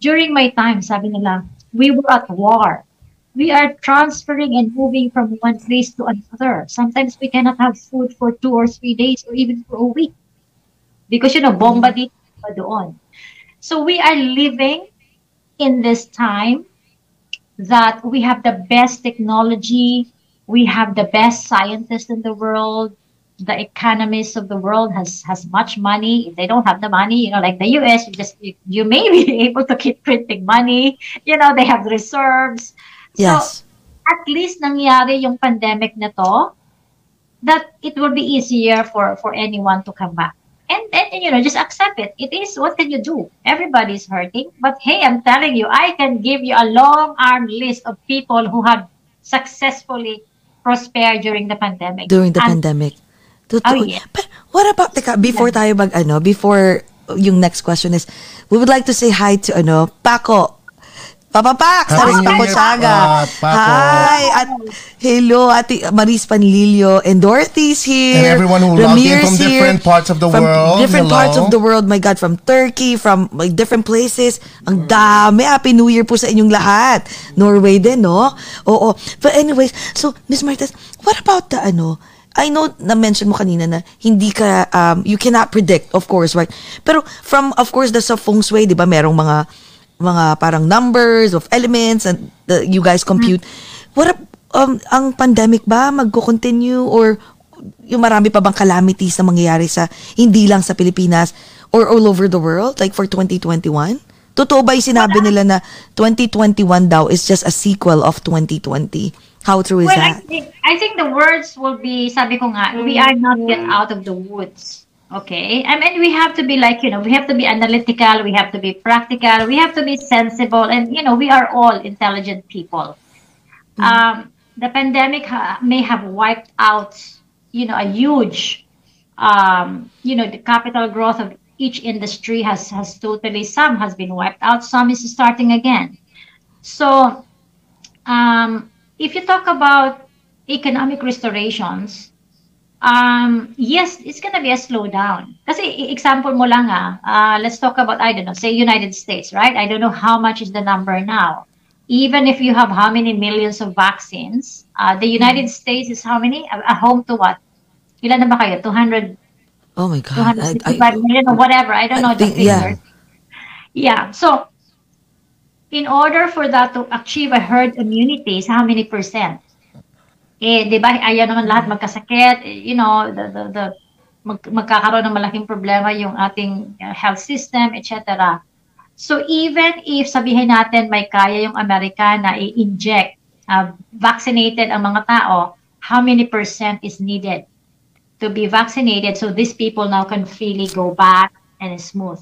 During my time, sabi nila, we were at war. We are transferring and moving from one place to another. Sometimes we cannot have food for two or three days or even for a week. Because, you know, bomba dito, bomba doon. So we are living in this time that we have the best technology, we have the best scientists in the world, the economists of the world has has much money. If they don't have the money, you know, like the US, you just you, you may [LAUGHS] be able to keep printing money. You know, they have reserves. Yes. So at least nangyari yung pandemic na to, that it will be easier for for anyone to come back. And then you know, just accept it. It is what can you do? Everybody's hurting, but hey, I'm telling you, I can give you a long arm list of people who have successfully prospered during the pandemic. During the And pandemic. Totoo. Oh, yeah. But what about, teka, before tayo mag, ano, before yung next question is, we would like to say hi to, ano, Paco. Papa Pax, Happy Aris New Paco Year, Saga. uh, Paco. Hi, at hello, Ate Maris Panlilio and Dorothy's here. And everyone who logged in from here. different parts of the From world. Different Hello. parts of the world. My God, from Turkey, from like, different places. Ang dami. Happy New Year po sa inyong lahat. Norway din, no? Oo. But anyways, so, Miss Martes, what about the ano, I know na-mention mo kanina na hindi ka, um, you cannot predict, of course, right? Pero from, of course, the sa feng shui, di ba, merong mga, mga parang numbers of elements and the, you guys compute. What, um, ang pandemic ba magko-continue or yung marami pa bang calamities na mangyayari sa, hindi lang sa Pilipinas or all over the world, like for 2021? Totoo ba yung sinabi nila na 2021 daw is just a sequel of 2020? How true is well, I that? think, I think the words will be, sabi ko nga, we are not yet out of the woods. Okay? I mean, we have to be like, you know, we have to be analytical, we have to be practical, we have to be sensible, and, you know, we are all intelligent people. Um, the pandemic ha- may have wiped out, you know, a huge, um, you know, the capital growth of each industry has, has totally, some has been wiped out, some is starting again. So, um, if you talk about economic restorations, um, yes, it's gonna be a slowdown. Kasi i- example mo lang ah, uh, let's talk about, I don't know, say United States, right? I don't know how much is the number now. Even if you have how many millions of vaccines, uh, the United States is how many? A, a home to what? Ilan na ba kayo? 200 Oh my God. I, 265 I, million or whatever. I don't I know the think- yeah. figures. Yeah. So, in order for that to achieve a herd immunity, is how many percent? Eh, di ba, ayaw naman lahat magkasakit. eh, You know, the, the, the, mag, magkakaroon ng malaking problema yung ating uh, health system, etc. So, even if sabihin natin may kaya yung Amerika na i-inject, uh, vaccinated ang mga tao, how many percent is needed? to be vaccinated so these people now can freely go back and smooth.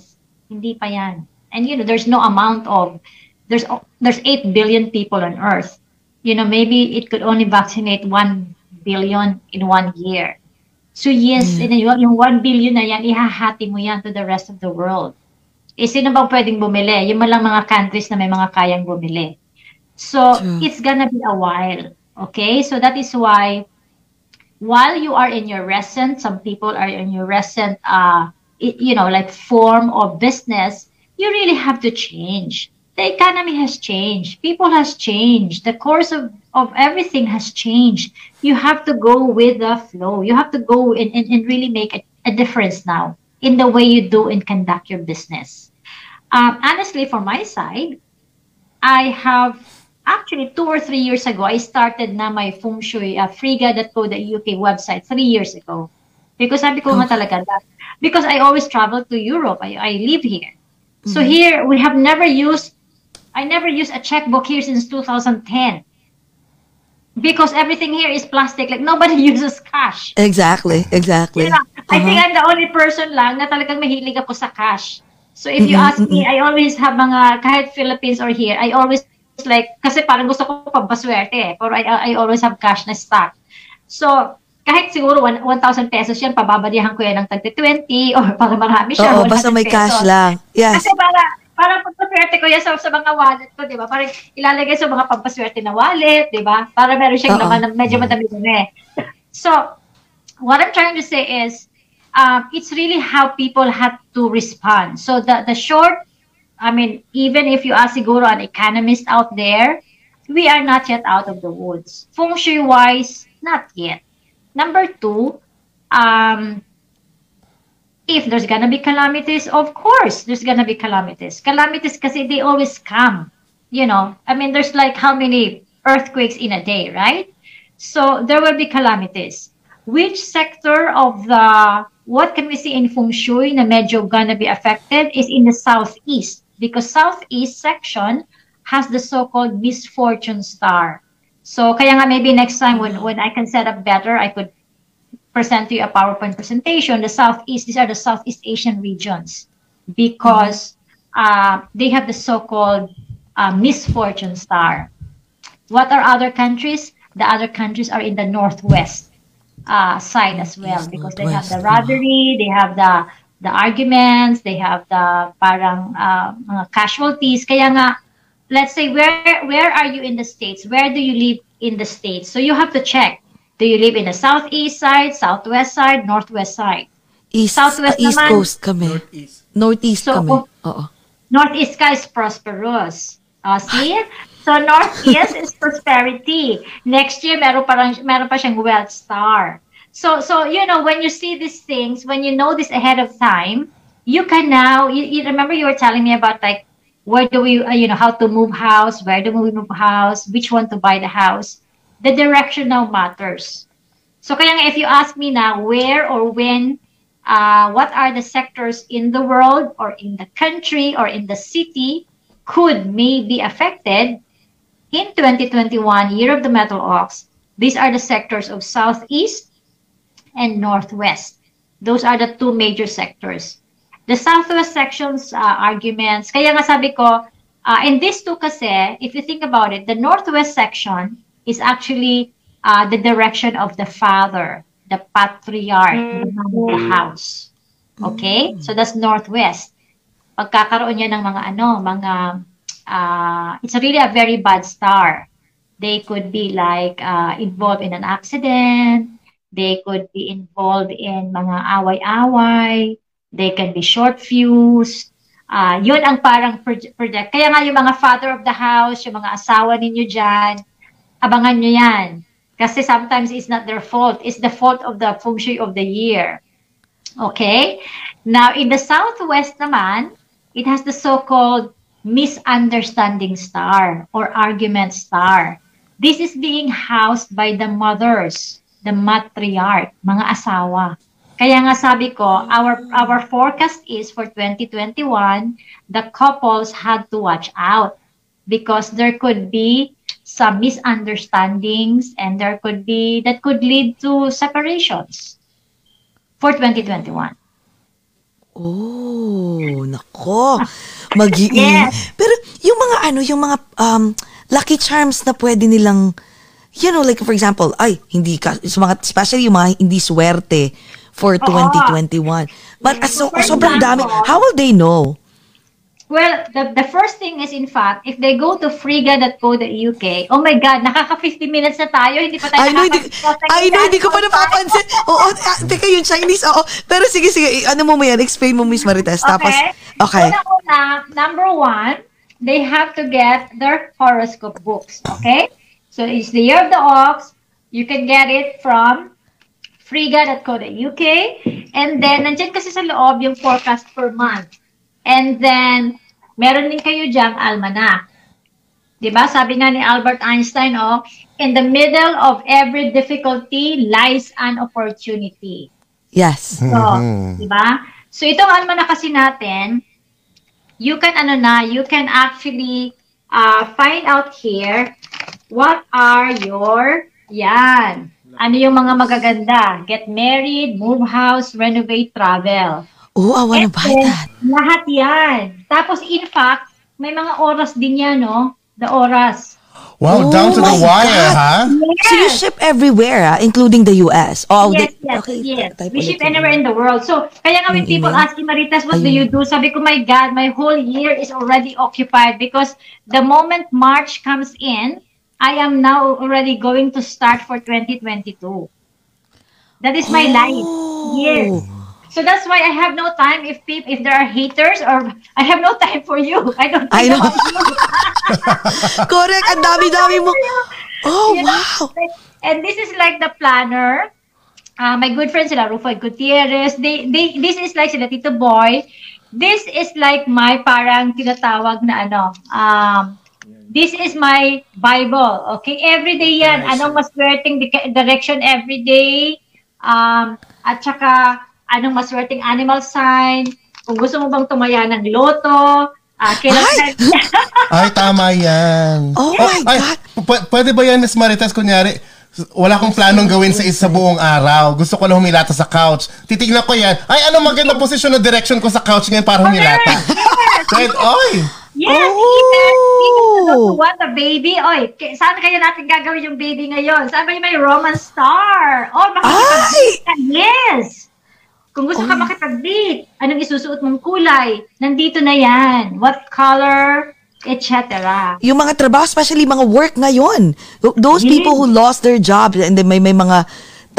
Hindi pa yan. And you know, there's no amount of there's there's 8 billion people on earth. You know, maybe it could only vaccinate 1 billion in one year. So yes, and yung, yung 1 billion na yan, ihahati mo yan to the rest of the world. Eh, sino bang pwedeng bumili? Yung lang mga countries na may mga kayang bumili. So, True. it's gonna be a while. Okay? So, that is why while you are in your recent, some people are in your recent, uh, you know, like form of business, you really have to change. The economy has changed. People has changed. The course of, of everything has changed. You have to go with the flow. You have to go and, and, and really make a, a difference now in the way you do and conduct your business. Um, honestly, for my side, I have actually two or three years ago, I started na my feng shui, uh, friga.co.uk website three years ago. Because sabi ko nga talaga, because I always travel to Europe, I, I live here. So here, we have never used, I never used a checkbook here since 2010. Because everything here is plastic, like nobody [LAUGHS] uses cash. exactly, exactly. Yeah, I think Uh-huh. I'm the only person lang na talagang mahilig ako sa cash. So if you ask me, I always have mga, kahit Philippines or here, I always like, kasi parang gusto ko pampaswerte eh, pero I, I always have cash na stock. So, kahit siguro one- 1,000 pesos yan, pababadihan ko yan ng tagti 20 or [LAUGHS] para marami siya. Oo, basta 100 may cash pesos. lang. Yes. Kasi para, para pag pampaswerte ko yan sa, sa mga wallet ko, di ba? Parang ilalagay sa mga pampaswerte na wallet, di ba? Para meron siyang Oo. laman na medyo madami-dami. So, what I'm trying to say is, um, it's really how people have to respond. So the the short, I mean, even if you ask siguro an economist out there, we are not yet out of the woods. Feng Shui wise, not yet. Number two, um, if there's gonna be calamities, of course there's gonna be calamities. Calamities kasi they always come. You know, I mean, there's like how many earthquakes in a day, right? So there will be calamities. Which sector of the what can we see in feng shui na medyo gonna be affected is in the southeast because southeast section has the so-called misfortune star. So kaya nga maybe next time when when I can set up better, I could present to you a PowerPoint presentation. The southeast, these are the Southeast Asian regions because uh, they have the so-called uh, misfortune star. What are other countries? The other countries are in the northwest uh, side as well because they have the northwest, robbery, they have the the arguments, they have the parang uh, mga casualties. Kaya nga, let's say where where are you in the states? Where do you live in the states? So you have to check. Do you live in the southeast side, southwest side, northwest side? East, Southwest ah, East naman. Coast kami. Northeast. Northeast So, kami. kung- Oo. Northeast ka is prosperous. Oh, see? So Northeast is prosperity. Next year meron parang meron pa siyang wealth star. So so you know when you see these things, when you know this ahead of time, you can now you, you remember you were telling me about like where do we uh, you know how to move house, where do we move house, which one to buy the house. The direction now matters. So kaya nga if you ask me now where or when uh, what are the sectors in the world or in the country or in the city could may be affected in 2021 year of the metal ox these are the sectors of southeast and northwest those are the two major sectors the southwest sections uh, arguments kaya nga sabi ko uh, in these two kasi if you think about it the northwest section is actually uh, the direction of the father the patriarch man of the house. Okay? So that's northwest. Pagkakaroon niya ng mga ano, mga uh, it's really a very bad star. They could be like uh, involved in an accident, they could be involved in mga away-away, they can be short fused. Uh, yun ang parang proje- project. Kaya nga yung mga father of the house, yung mga asawa ninyo dyan, abangan nyo yan. Kasi sometimes it's not their fault. It's the fault of the feng shui of the year. Okay? Now, in the southwest naman, it has the so-called misunderstanding star or argument star. This is being housed by the mothers, the matriarch, mga asawa. Kaya nga sabi ko, our our forecast is for 2021, the couples had to watch out because there could be some misunderstandings and there could be that could lead to separations for 2021. Oh, nako. mag Yes. Pero yung mga ano, yung mga um, lucky charms na pwede nilang, you know, like for example, ay, hindi ka, sa mga, especially yung mga hindi swerte for 2021. But ah, so, sobrang dami. How will they know? Well, the, the first thing is, in fact, if they go to friga.co.uk, oh my God, nakaka 50 minutes na tayo, hindi pa tayo I know, hindi, nakaka- I know, hindi ko pa napapansin. Oo, ah, teka, yung Chinese, oo. Pero sige, sige, ano mo mo yan, explain mo, Miss Marites. Tapos, okay. Una-una, number one, they have to get their horoscope books, okay? So it's the year of the ox. You can get it from friga.co.uk. And then, nandyan kasi sa loob yung forecast per month. And then, meron din kayo diyang almanac. 'Di ba? Sabi nga ni Albert Einstein, oh, in the middle of every difficulty lies an opportunity. Yes. So, di ba? So, itong almanac kasi natin, you can, ano na, you can actually uh, find out here what are your, yan, ano yung mga magaganda. Get married, move house, renovate, travel. Oh, I wanna And buy that. Lahat yan. Tapos, in fact, may mga oras din yan, no? The oras. Wow, down to the Oh wire, God. ha? So you ship everywhere, ah, including the US. Oh, yes, the- yes, okay, yes. We ship anywhere in the world. So, kaya nga when Yung people ask me, Maritas, what do Ayun. you do? Sabi ko, my God, my whole year is already occupied because the moment March comes in, I am now already going to start for 2022. That is my life. Yes. So that's why I have no time if people, if there are haters or I have no time for you. [LAUGHS] I don't I know. [LAUGHS] Correct, ang dami-dami mo. Oh, You know, wow. And this is like the planner. Uh, my good friend sila, Rufo Gutierrez. They, they, this is like sila Tito Boy. This is like my parang tinatawag na ano. Um, this is my Bible. Okay? Every day yan. Nice. Anong maswerteng di- direction every day. Um, at saka, anong maswerteng animal sign. Kung gusto mo bang tumaya ng loto. Uh, kailan, [LAUGHS] Ay, tama yan. Oh my ay, God. p- pwede ba yan, Miss Marites, kunyari, wala akong planong gawin sa isa buong araw. Gusto ko lang humilata sa couch. Titignan ko yan. Ay, ano maganda posisyon na direction ko sa couch ngayon para humilata? Kahit, oy! Yes, Oh! even, even to want a baby. Oy, saan kaya natin gagawin yung baby ngayon? Saan ba yung may Roman star? Oh, makikipag-date ka. Yes! Kung gusto ka makipag-date, anong isusuot mong kulay? Nandito na yan. What color? Etc. Yung mga trabaho, especially mga work ngayon. Those Yes. people who lost their jobs and then may, may mga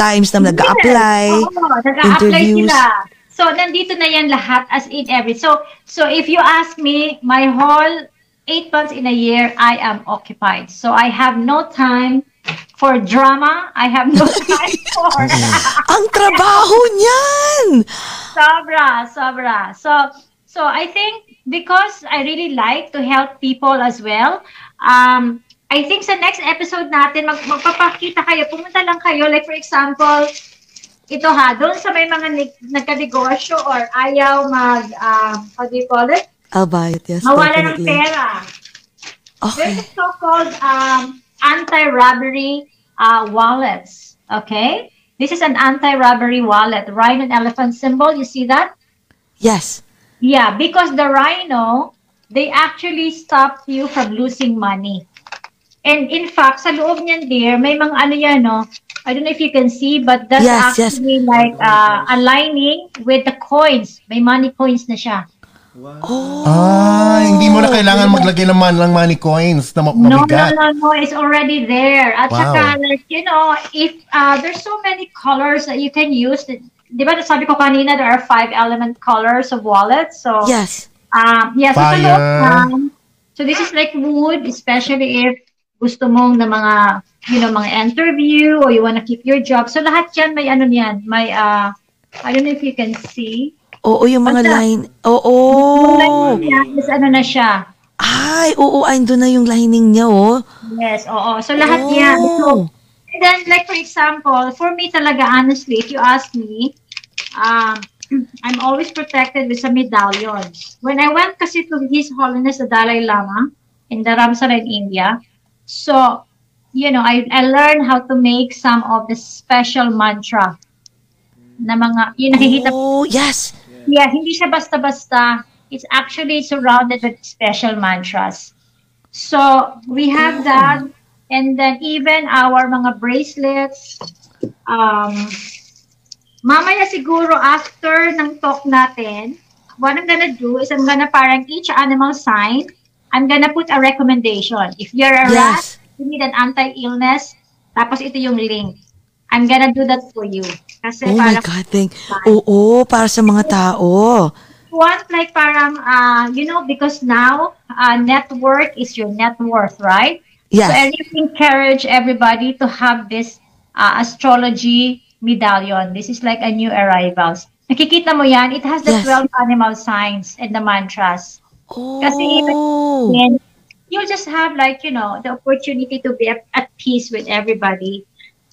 times na nag-apply, Oo, nag-a-apply sila. So, nandito na yan lahat as in every. So, so if you ask me, my whole eight months in a year, I am occupied. So, I have no time for drama. I have no [LAUGHS] time for Ang trabaho niyan! sobra, sobra. So, so I think because I really like to help people as well, um, I think sa next episode natin, mag magpapakita kayo, pumunta lang kayo, like for example, ito ha, doon sa may mga nag- nagka-negosyo or ayaw mag, um, how do you call it? I'll buy it, yes, Mawala ng definitely. pera. Okay. There's a so-called um, anti-robbery uh, wallets. Okay? This is an anti-robbery wallet. Rhino and elephant symbol. You see that? Yes. Yeah, because the rhino, they actually stop you from losing money. And in fact, sa loob niyan, dear, may mga ano yan, no? I don't know if you can see, but that's Yes, yes. actually like uh, aligning with the coins. May money coins na siya. Oh. Ah, hindi mo na kailangan maglagay ng man lang money coins na ma- No, no, mabigat. no, no. It's already there. At Wow. saka, like, you know, if uh, there's so many colors that you can use. Di ba sabi ko kanina, there are five element colors of wallets. So, Yes. um, yeah, so, so this is like wood, especially if gusto mong na mga, you know, mga interview or you wanna keep your job. So, lahat yan may ano yan, may, uh, I don't know if you can see. Oo, yung mga Basta- line. Oo. Like, yan, is ano na siya. Ay, oo, andun na yung lining niya, oh. Yes, oo. So, lahat yan. So, Oh. And then, like for example, for me talaga, honestly, if you ask me, um, I'm always protected with some medallions. When I went kasi to His Holiness the Dalai Lama in Dharamsala in India, so, you know, I, I learned how to make some of the special mantra na mga, yung nakikita Oh, yes. Yeah, hindi siya basta-basta. It's actually surrounded with special mantras. So, we have that. And then even our mga bracelets. Um, mamaya siguro after ng talk natin, what I'm gonna do is I'm gonna parang each animal sign, I'm gonna put a recommendation. If you're a rat, Yes. you need an anti-illness, tapos ito yung link. I'm gonna do that for you. Kasi Oh my parang God, thank. Oo, para sa mga tao. want like parang uh you know because now uh network is your net worth right Yes. so I really encourage everybody to have this uh, astrology medallion this is like a new arrivals nakikita mo yan it has the Yes. 12 animal signs and the mantras Kasi Oh. and you'll just have like you know the opportunity to be at, at peace with everybody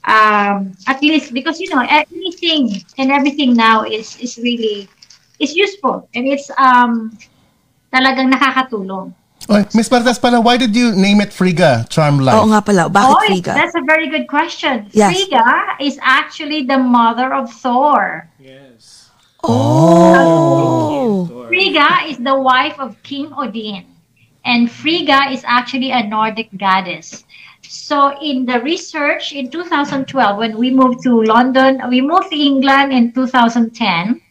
um at least because you know anything and everything now is is really is useful and it's um talagang nakakatulong. Oy, Miss Marites pala, why did you name it Friga Charm Life? Oo nga pala. Bakit oh, Friga? that's a very good question. Yes. Frigga is actually the mother of Thor. Yes. Oh. Thor. Frigga is the wife of King Odin. And Frigga is actually a Nordic goddess. So in the research in 2012, when we moved to London, we moved to England in 2010.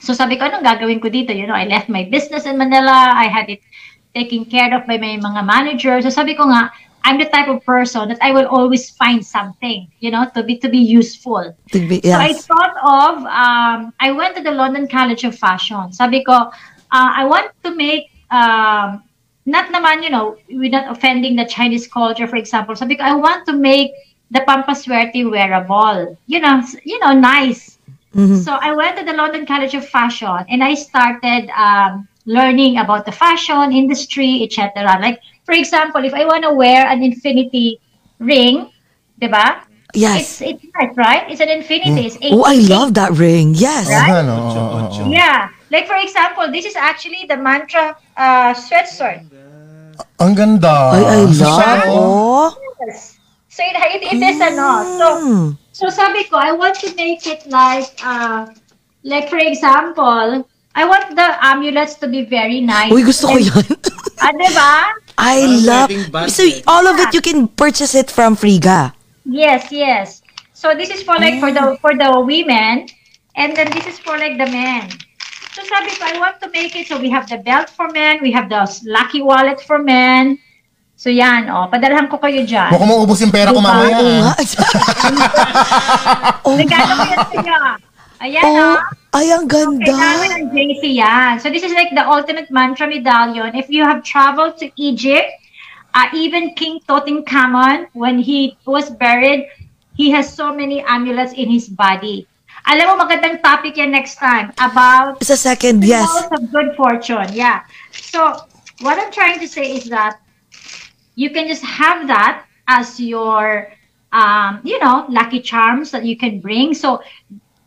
So sabi ko, anong gagawin ko dito? You know, I left my business in Manila. I had it taken care of by my mga managers. So sabi ko nga, I'm the type of person that I will always find something, you know, to be to be useful. To be- So I yes. thought of, um, I went to the London College of Fashion. Sabi ko, uh, I want to make, um, not naman, you know, without offending the Chinese culture, for example. Sabi ko, I want to make the Pampaswerte wearable. You know, you know, nice. Mhm. So I went to the London College of Fashion and I started um, learning about the fashion industry, etc. Like, for example, if I want to wear an infinity ring, diba? Yes. It's, it's nice, right? It's an infinity. It's Oh, I 88. love that ring. Yes. Ano, oo, oo, oo. Yeah. Like, for example, this is actually the mantra uh, sweatshirt. Ang ganda. Ay, I So, love. oh. Oh. Yes. So it, it, it is ano. So, Mm. so sabi ko, I want to make it like, uh, like for example, I want the amulets to be very nice. Uy, gusto ko And- yan. Ah, diba? [LAUGHS] I love. So, eh. all of it, you can purchase it from Friga. Yes, yes. So this is for like for the for the women, and then this is for like the men. So sabi ko, I want to make it so we have the belt for men, we have the lucky wallet for men. So yan, oh, padalhan ko kayo dyan. Mukhang maubos yung pera ko Diba? mamaya. Oo nga. oh, [LAUGHS] Regalo ko yan sa'yo. Ayan, Oh, oh. ay, ang ganda. Kailangan ng JC yan. So this is like the ultimate mantra medallion. If you have traveled to Egypt, uh, even King Tutankhamun, when he was buried, he has so many amulets in his body. Alam mo, magandang topic yan next time about Sa second, yes. of good fortune. Yeah. So what I'm trying to say is that you can just have that as your, um, you know, lucky charms that you can bring. So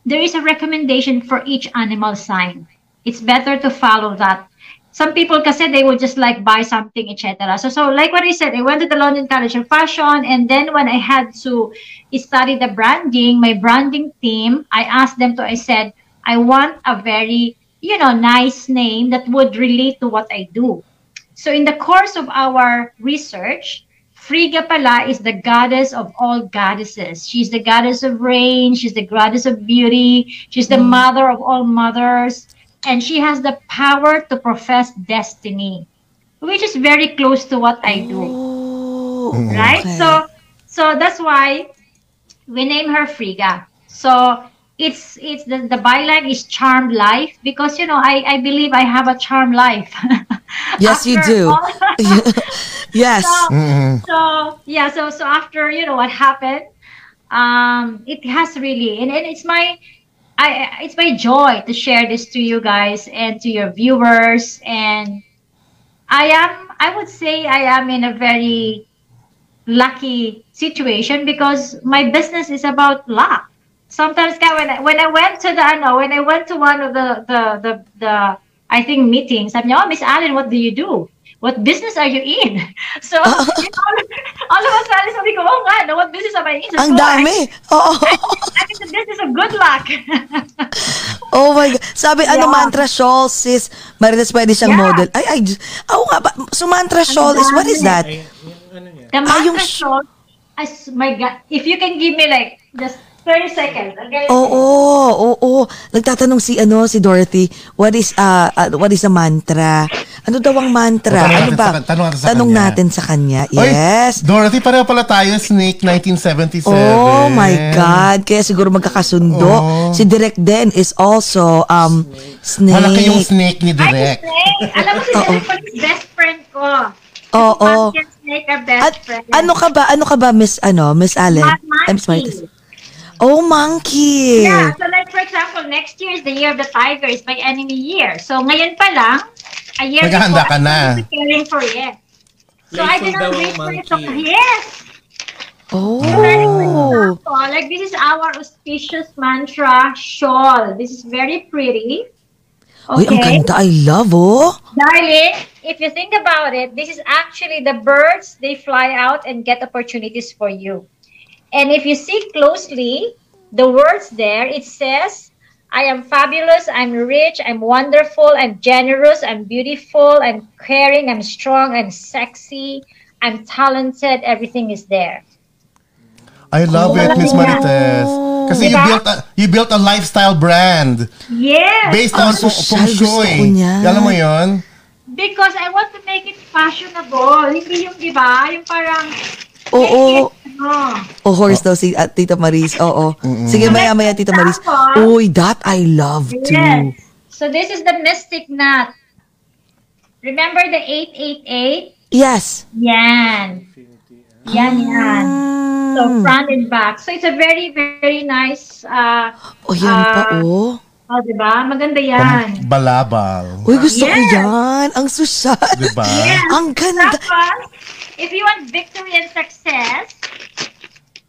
there is a recommendation for each animal sign. It's better to follow that. Some people kasi they would just like buy something, etc. So, so like what I said, I went to the London College of Fashion, and then when I had to study the branding, my branding team, I asked them to. I said, I want a very, you know, nice name that would relate to what I do. So in the course of our research, Frigga pala is the goddess of all goddesses. She's the goddess of rain, she's the goddess of beauty, she's the mother of all mothers, and she has the power to profess destiny, which is very close to what I do Oh, right? okay. So so that's why we name her Frigga. So it's it's the, the byline is charmed life because you know I, I believe I have a charmed life. [LAUGHS] Yes, you do. [LAUGHS] yes. so, Mm-mm. so yeah, so so after you know what happened, um, it has really and, and it's my I it's my joy to share this to you guys and to your viewers and I am I would say I am in a very lucky situation because my business is about luck. Sometimes when I, when I went to the ano, when I went to one of the the the, the I think meetings, sabi niya, oh, Miss Allen, what do you do? What business are you in? [LAUGHS] So, you know, [LAUGHS] all of a sudden, sabi ko, oh nga, no, what business am I in? So, Ang dami. [LAUGHS] Oo. I'm in the business of good luck. Oh my God. Sabi, ano, Yeah. mantra shawl, sis. Marites, pwede siyang Yeah. model. Ay, ay. Oo nga ba? So, mantra shawl is, what is that? Ay, yung ano niya. The Ah, yung mantra sh- shawl, as my God, if you can give me like just 30 seconds, okay? Oo, oo, oo. Nagtatanong si, ano, si Dorothy, what is, uh, uh, what is a mantra? Ano daw ang mantra? O, Ano natin ba? sa- tanong natin sa Tanong kanya. natin sa kanya. Oy, Yes. Dorothy, pareho pala tayo, Snake 1977. Oh my God. Kaya siguro magkakasundo. Oh. Si Direk Den is also um snake. Malaki yung snake ni Ay, Direk. Snake! Alam mo si pala is best friend ko. Oo. Pumpkin Snake are best At friend. ano ka ba? Ano ka ba, Miss ano, Miss Allen? Ma- I'm sorry. Monkey. Oh, monkey. Yeah, so like for example, next year is the year of the tiger, is my enemy year. So ngayon pa lang, a year Maghahanda before, ka na. I'm preparing for it. So I did not wait for it So, monkey. Yes! Oh. So, like this is our auspicious mantra shawl. This is very pretty. Uy, ang Okay. ganda. I love, oh. Darling, if you think about it, this is actually the birds, they fly out and get opportunities for you. And if you see closely, the words there, it says, I am fabulous, I'm rich, I'm wonderful, I'm generous, I'm beautiful, I'm caring, I'm strong, I'm sexy, I'm talented, everything is there. I love it, Miss Marites. Kasi you built a, you built a lifestyle brand Yes! based on feng social, feng gusto shui. Alam mo yon? Because I want to make it fashionable. Hindi yung, di ba? Yung parang, Oo. O horse daw si at Tita Maris. Oo. Sige, maya-maya Tita Maris. Uy, that I love too. Yes. So this is the mystic knot. Remember the 888? Yes. Yan. Yan, yan. So Mm. front and back. So it's a very, very nice, uh, O, yan pa, Ah. oh. oh, di ba? Maganda yan. Balabal. Uy, gusto ko Yes. yan. Ang sosyal. Diba? Yes. Ang ganda. Tapos, if you want victory and success,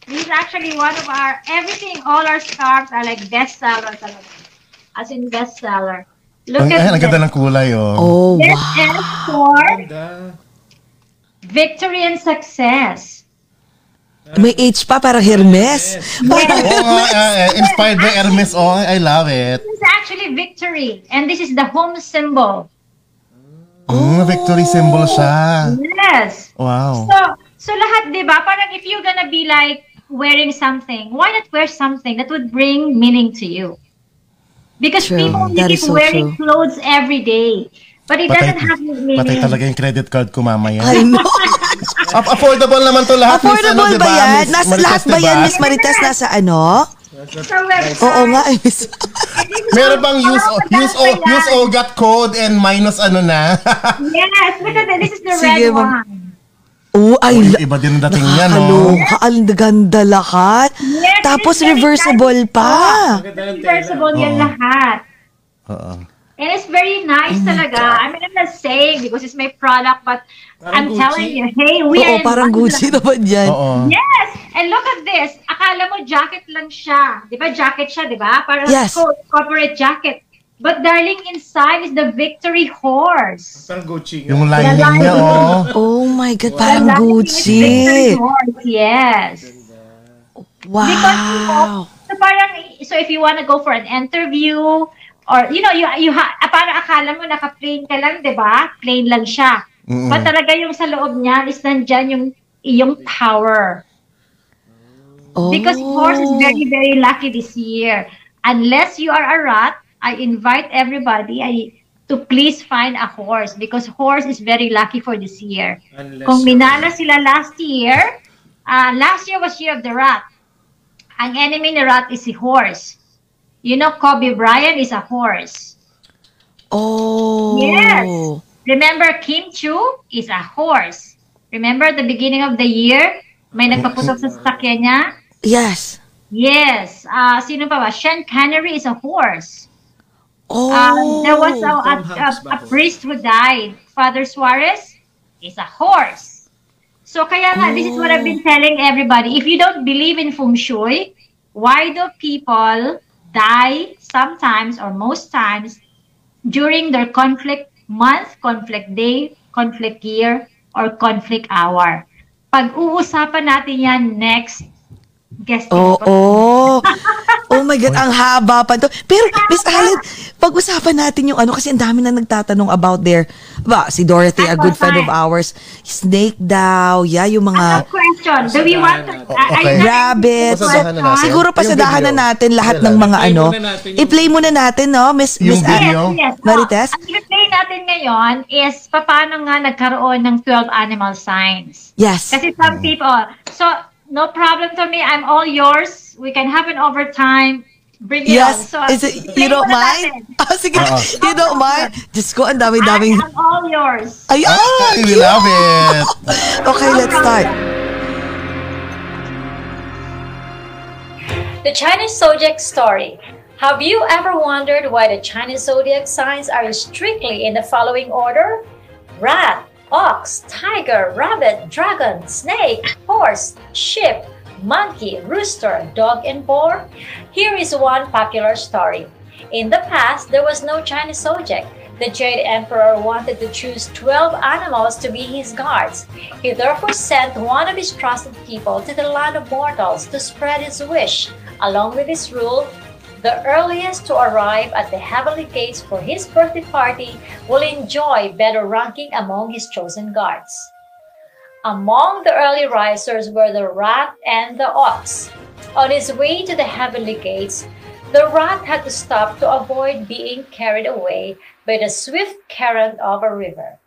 this is actually one of our, everything, all our scarves are like bestseller talaga. As in bestseller. Look Ang, at ay, ang ganda ng kulay, oh. Oh, This wow. is for victory and success. May H pa para Hermes. Parang [LAUGHS] Oo nga, eh, eh, inspired by Hermes. Oh, I love it. This is actually victory. And this is the home symbol. Mm, victory symbol siya. Yes. Wow. So, so lahat, di ba? Parang if you're gonna be like wearing something, why not wear something that would bring meaning to you? Because True. people That keep so wearing true. clothes every day. But it Patay, doesn't have meaning. patay talaga yung credit card ko mamaya. I know. [LAUGHS] Aff- affordable naman to lahat. Miss, Affordable ano, ba diba? yan? Nas, Marites, lahat ba diba? yan, Miss Marites, nasa ano? Sa website. Oo nga, eh. [LAUGHS] Meron bang use, use, o, use OGAT code and minus ano na? [LAUGHS] Yes, look at that. This is the Sige, red ma'am. one. Oh, I Uy, love. iba din ang dating niya, no? Nakakaloka. Ang ganda lahat. Yes, Tapos it's very reversible pa. Ang ganda ng tela. Reversible yan Oo. lahat. Oo. And it's very nice Oh talaga. I mean, I'm not saying because it's my product, but Parang I'm Gucci. telling you, hey, we Oo, are in parang. Gucci naman yan. Oo. Yes! And look at this. Akala mo jacket lang siya. Di ba jacket siya, di ba? Parang Yes. co- corporate jacket. But darling, inside is the victory horse. Parang Gucci nga. Yung lining niya, oh. [LAUGHS] Oh my God, parang Darling, it's victory Gucci. horse, yes. Because, you know, Wow. so parang, so if you want to go for an interview, or, you know, you, you ha, ah, parang akala mo naka-plain ka lang, di ba? Plain lang siya. Mm-mm. But talaga yung sa loob niya is nandyan yung iyong power. Oh. Because horse is very, very lucky this year. Unless you are a rat, I invite everybody I, to please find a horse because horse is very lucky for this year. Unless Kung minala sila last year, uh, last year was year of the rat. Ang enemy ni rat is si horse. You know, Kobe Bryant is a horse. Oh. Yes. Remember, Kim Chu is a horse. Remember at the beginning of the year, may nagpaputok sa sasakyan niya? Yes. Yes. Uh, sino pa ba? Sean Connery is a horse. Oh. Um, there was a, a, a, a priest who died. Father Suarez is a horse. So kaya nga, this is what I've been telling everybody. If you don't believe in feng shui, why do people die sometimes or most times during their conflict month, conflict day, conflict year, or conflict hour? Pag-uusapan natin yan next guest. Oo. Oh, oh my God, ang haba pa to. Pero, Miss Allen, pag-usapan natin yung ano, kasi ang dami na nagtatanong about there. Ba, si Dorothy, a good friend of ours, snake daw, yeah, yung mga Another question. Do we want to... Okay. are you. Pasadahan na natin. Siguro Yung pasadahan na video. natin lahat Wala. ng mga I-play ano. muna natin yung- I-play muna natin, no, Miss, Yung Miss Allen? video. Yes, yes. Marites? Oh, ang i-play natin ngayon is paano nga nagkaroon ng 12 animal signs. Yes. Kasi some people, so no problem to me. I'm all yours. We can have an overtime. Bring it Yes. on. So, Is it, you don't mind? natin. [LAUGHS] Ah, sige. Oo. You don't mind? Diyos ko, ang dami-daming... I am all yours. Ay, ah, we love it. [LAUGHS] Okay, let's start. The Chinese zodiac story. Have you ever wondered why the Chinese zodiac signs are strictly in the following order? Rat, ox, tiger, rabbit, dragon, snake, horse, sheep, monkey, rooster, dog, and boar? Here is one popular story. In the past, there was no Chinese zodiac. The Jade Emperor wanted to choose 12 animals to be his guards. He therefore sent one of his trusted people to the land of mortals to spread his wish. Along with his rule, The earliest to arrive at the heavenly gates for his birthday party will enjoy better ranking among his chosen guards. Among the early risers were the rat and the ox. On his way to the heavenly gates, the rat had to stop to avoid being carried away by the swift current of a river.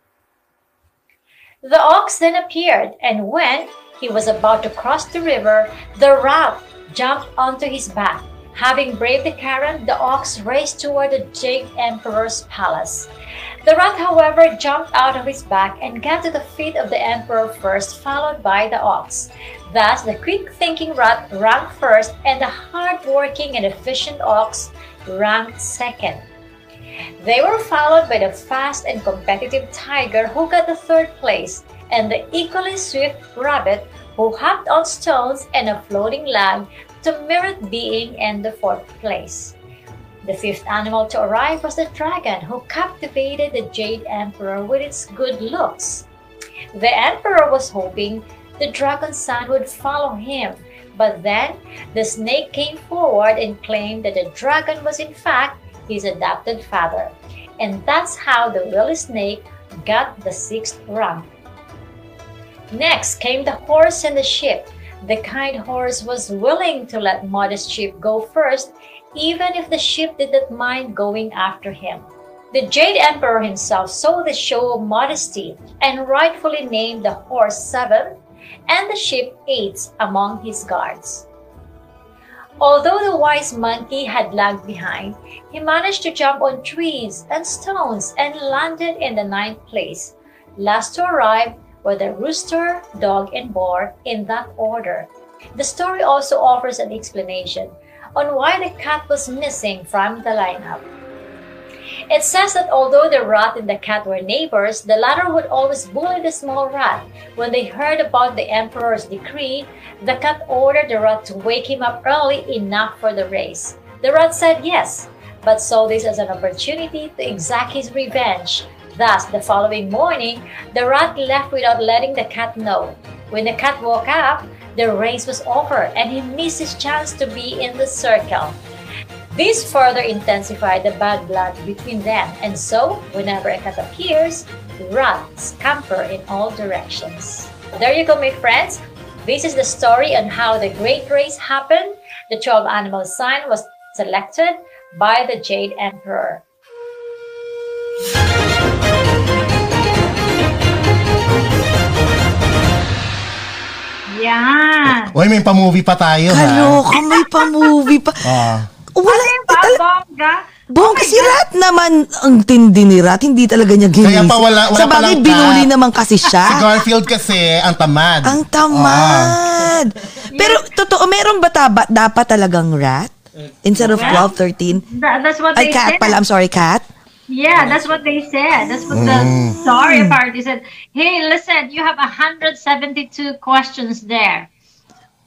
The ox then appeared, and when he was about to cross the river, the rat jumped onto his back. Having braved the current, the ox raced toward the Jade Emperor's palace. The rat, however, jumped out of his back and got to the feet of the emperor first, followed by the ox. Thus, the quick-thinking rat ranked first, and the hard-working and efficient ox ranked second. They were followed by the fast and competitive tiger who got the third place, and the equally swift rabbit who hopped on stones and a floating log to merit being in the fourth place. The fifth animal to arrive was the dragon, who captivated the Jade Emperor with its good looks. The Emperor was hoping the dragon's son would follow him, but then the snake came forward and claimed that the dragon was in fact his adopted father. And that's how the willy snake got the sixth rank. Next came the horse and the sheep. The kind horse was willing to let modest sheep go first, even if the sheep did not mind going after him. The Jade Emperor himself saw the show of modesty and rightfully named the horse seventh and the sheep eighth among his guards. Although the wise monkey had lagged behind, he managed to jump on trees and stones and landed in the ninth place. Last to arrive were the rooster, dog, and boar in that order. The story also offers an explanation on why the cat was missing from the lineup. It says that although the rat and the cat were neighbors, the latter would always bully the small rat. When they heard about the emperor's decree, the cat ordered the rat to wake him up early enough for the race. The rat said yes, but saw this as an opportunity to exact his revenge. Thus, the following morning, the rat left without letting the cat know. When the cat woke up, the race was over and he missed his chance to be in the circle. This further intensified the bad blood between them, and so, whenever a cat appears, rats scamper in all directions. There you go, my friends. This is the story on how the great race happened. The 12 animal sign was selected by the Jade Emperor. Yan. Uy, may pa-movie pa tayo, ha? Kaloka, may pa-movie pa. [LAUGHS] Ah. Wala, Ano ba, tala- bongga? Bongga si Rat naman, ang tindi ni Rat, hindi talaga niya ginising. Kaya pa wala- wala Sa bagay, palang binuli naman kasi [LAUGHS] Si siya. Garfield kasi, ang tamad. Ang Ah. tamad. Pero, totoo, meron ba taba, dapat talagang Rat? Instead of 12, 13? That, that's what Ay, they cat said. pala. I'm sorry, cat. Yeah, that's what they said. That's what the story party said. Hey, listen, you have 172 questions there.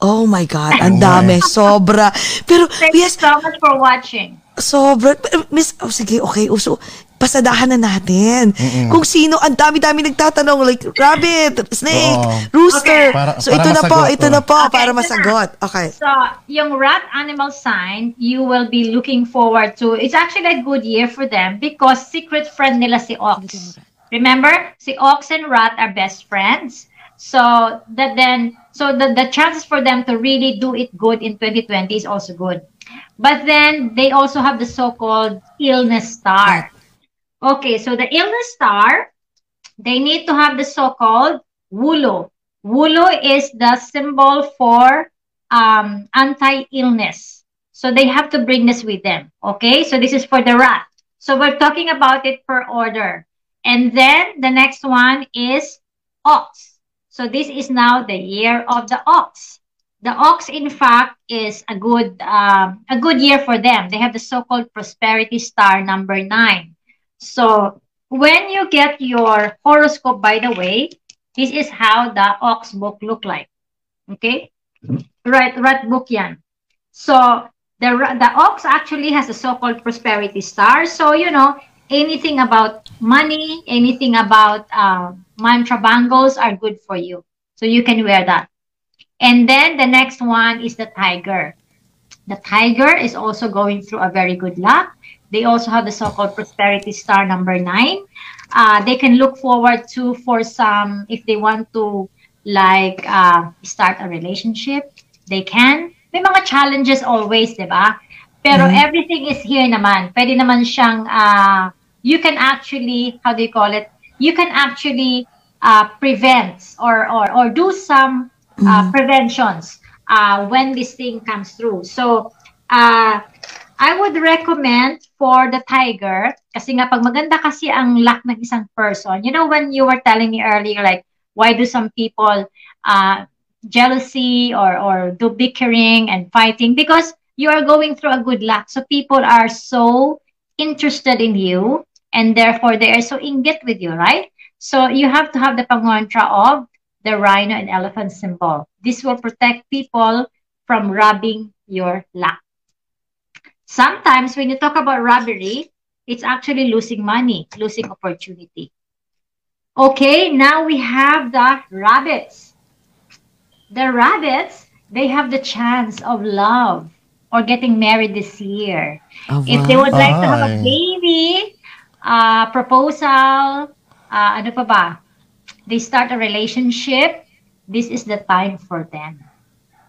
Oh my God, ang dami. Sobra. Pero, Thank yes, you so much for watching. Sobra. Miss, oh, sige, okay. Uso, pasadahan na natin. Kung sino, ang dami-dami nagtatanong, like, rabbit, snake, Oo. rooster. Okay. Para- so, para ito na po, ito oh. na po, Okay, para na. masagot. Okay. So, yung rat animal sign, you will be looking forward to. It's actually a good year for them because secret friend nila si Ox. Remember, si Ox and rat are best friends. So that then, so the, the chances for them to really do it good in 2020 is also good. But then they also have the so-called illness star. Okay, so the illness star, they need to have the so-called wulo. Wulo is the symbol for um, anti-illness. So they have to bring this with them. Okay, so this is for the rat. So we're talking about it per order. And then the next one is ox. So this is now the year of the ox. The ox, in fact, is a good um, a good year for them. They have the so-called prosperity star number nine. So when you get your horoscope, by the way, this is how the ox book look like. Okay, right, right book yan. So the the ox actually has a so-called prosperity star. So you know anything about money, anything about uh, mantra bangles are good for you. So you can wear that. And then the next one is the tiger. The tiger is also going through a very good luck. They also have the so-called prosperity star number nine. Uh, they can look forward to for some if they want to like uh, start a relationship. They can. May mga challenges always, di ba? Pero everything is here naman. Pwede naman siyang, uh, you can actually, how do you call it? You can actually uh, prevent or, or, or do some uh, preventions uh, when this thing comes through. So, uh, I would recommend for the tiger, kasi nga pag maganda kasi ang luck ng isang person, you know when you were telling me earlier, like, why do some people uh, jealousy or, or do bickering and fighting? Because you are going through a good luck. So people are so interested in you and therefore they are so inget with you, right? So you have to have the pangontra of the rhino and elephant symbol. This will protect people from robbing your luck. Sometimes when you talk about robbery, it's actually losing money, losing opportunity. Okay, now we have the rabbits. The rabbits, they have the chance of love or getting married this year. Oh, If they would like to have a baby, uh, proposal, uh, ano pa ba? They start a relationship, this is the time for them.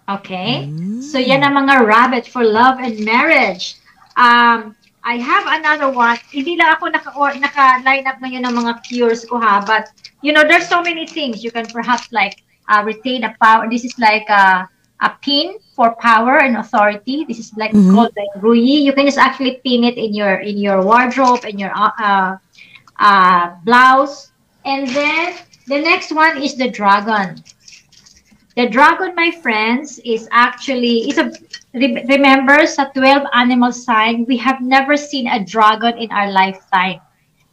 Okay? So yan ang mga rabbit for love and marriage. Um, I have another one. Hindi lang ako naka, naka-line up ngayon ng mga cures ko ha, but you know, there's so many things. You can perhaps like uh, retain a power. This is like a, a pin for power and authority. This is like called like Rui. You can just actually pin it in your in your wardrobe in your uh, uh, blouse. And then the next one is the dragon. The dragon, my friends, is actually is a re- remember sa 12 animal sign, we have never seen a dragon in our lifetime.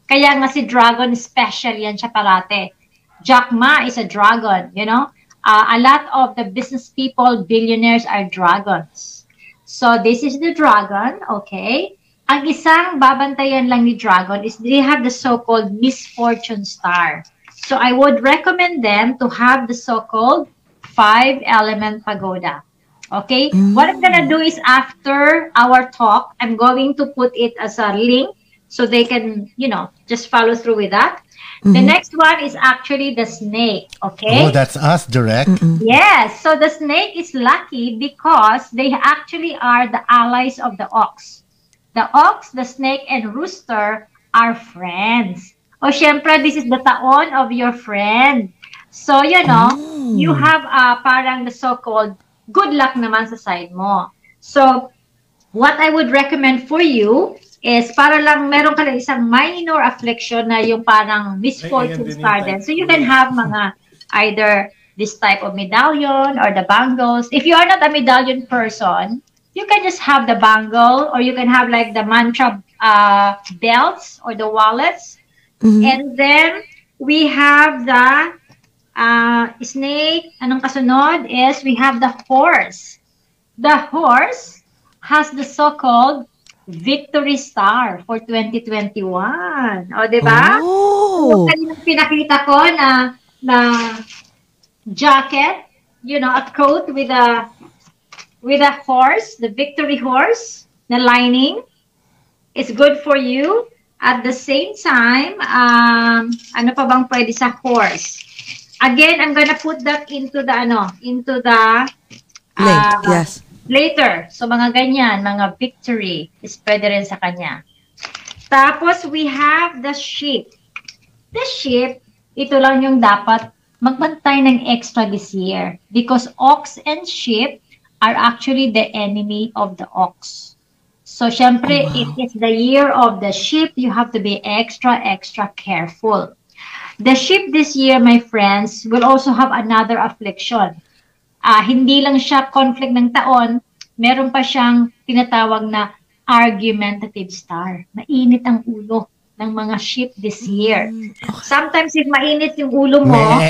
Kaya nga si dragon special yan siya parate. Jack Ma is a dragon, you know? Uh, a lot of the business people, billionaires are dragons. So this is the dragon, okay? Ang isang babantayan lang ni dragon is they have the so-called misfortune star. So I would recommend them to have the so-called five element pagoda. Okay? What I'm gonna do is after our talk, I'm going to put it as a link so they can, you know, just follow through with that. The mm-hmm. next one is actually the snake. Okay? Oh, that's us, direct. Yes. So the snake is lucky because they actually are the allies of the ox. The ox, the snake, and rooster are friends. O syempre, this is the taon of your friend. So, you know, you have uh, parang the so-called good luck naman sa side mo. So, what I would recommend for you is para lang meron ka lang isang minor affliction na yung parang misfortune star din. So, you can have mga either this type of medallion or the bangles. If you are not a medallion person, you can just have the bangle or you can have like the mantra uh, belts or the wallets. And then we have the uh, snake. Anong kasunod is we have the horse. The horse has the so-called victory star for 2021. O, di ba? Oh. Yung kaninang pinakita ko na na jacket, you know, a coat with a with a horse, the victory horse, na lining. It's good for you. At the same time, um, ano pa bang pwede sa horse? Again, I'm gonna put that into the ano, into the Link, ah, yes. later. So, mga ganyan, mga victory is pwede rin sa kanya. Tapos, we have the sheep. The sheep, ito lang yung dapat magbantay ng extra this year because ox and sheep are actually the enemy of the ox. So, syempre, it is the year of the sheep. You have to be extra, extra careful. The sheep this year, my friends, will also have another affliction ah hindi lang siya conflict ng taon, meron pa siyang tinatawag na argumentative star. Mainit ang ulo ng mga sheep this year. Sometimes if mainit yung ulo mo,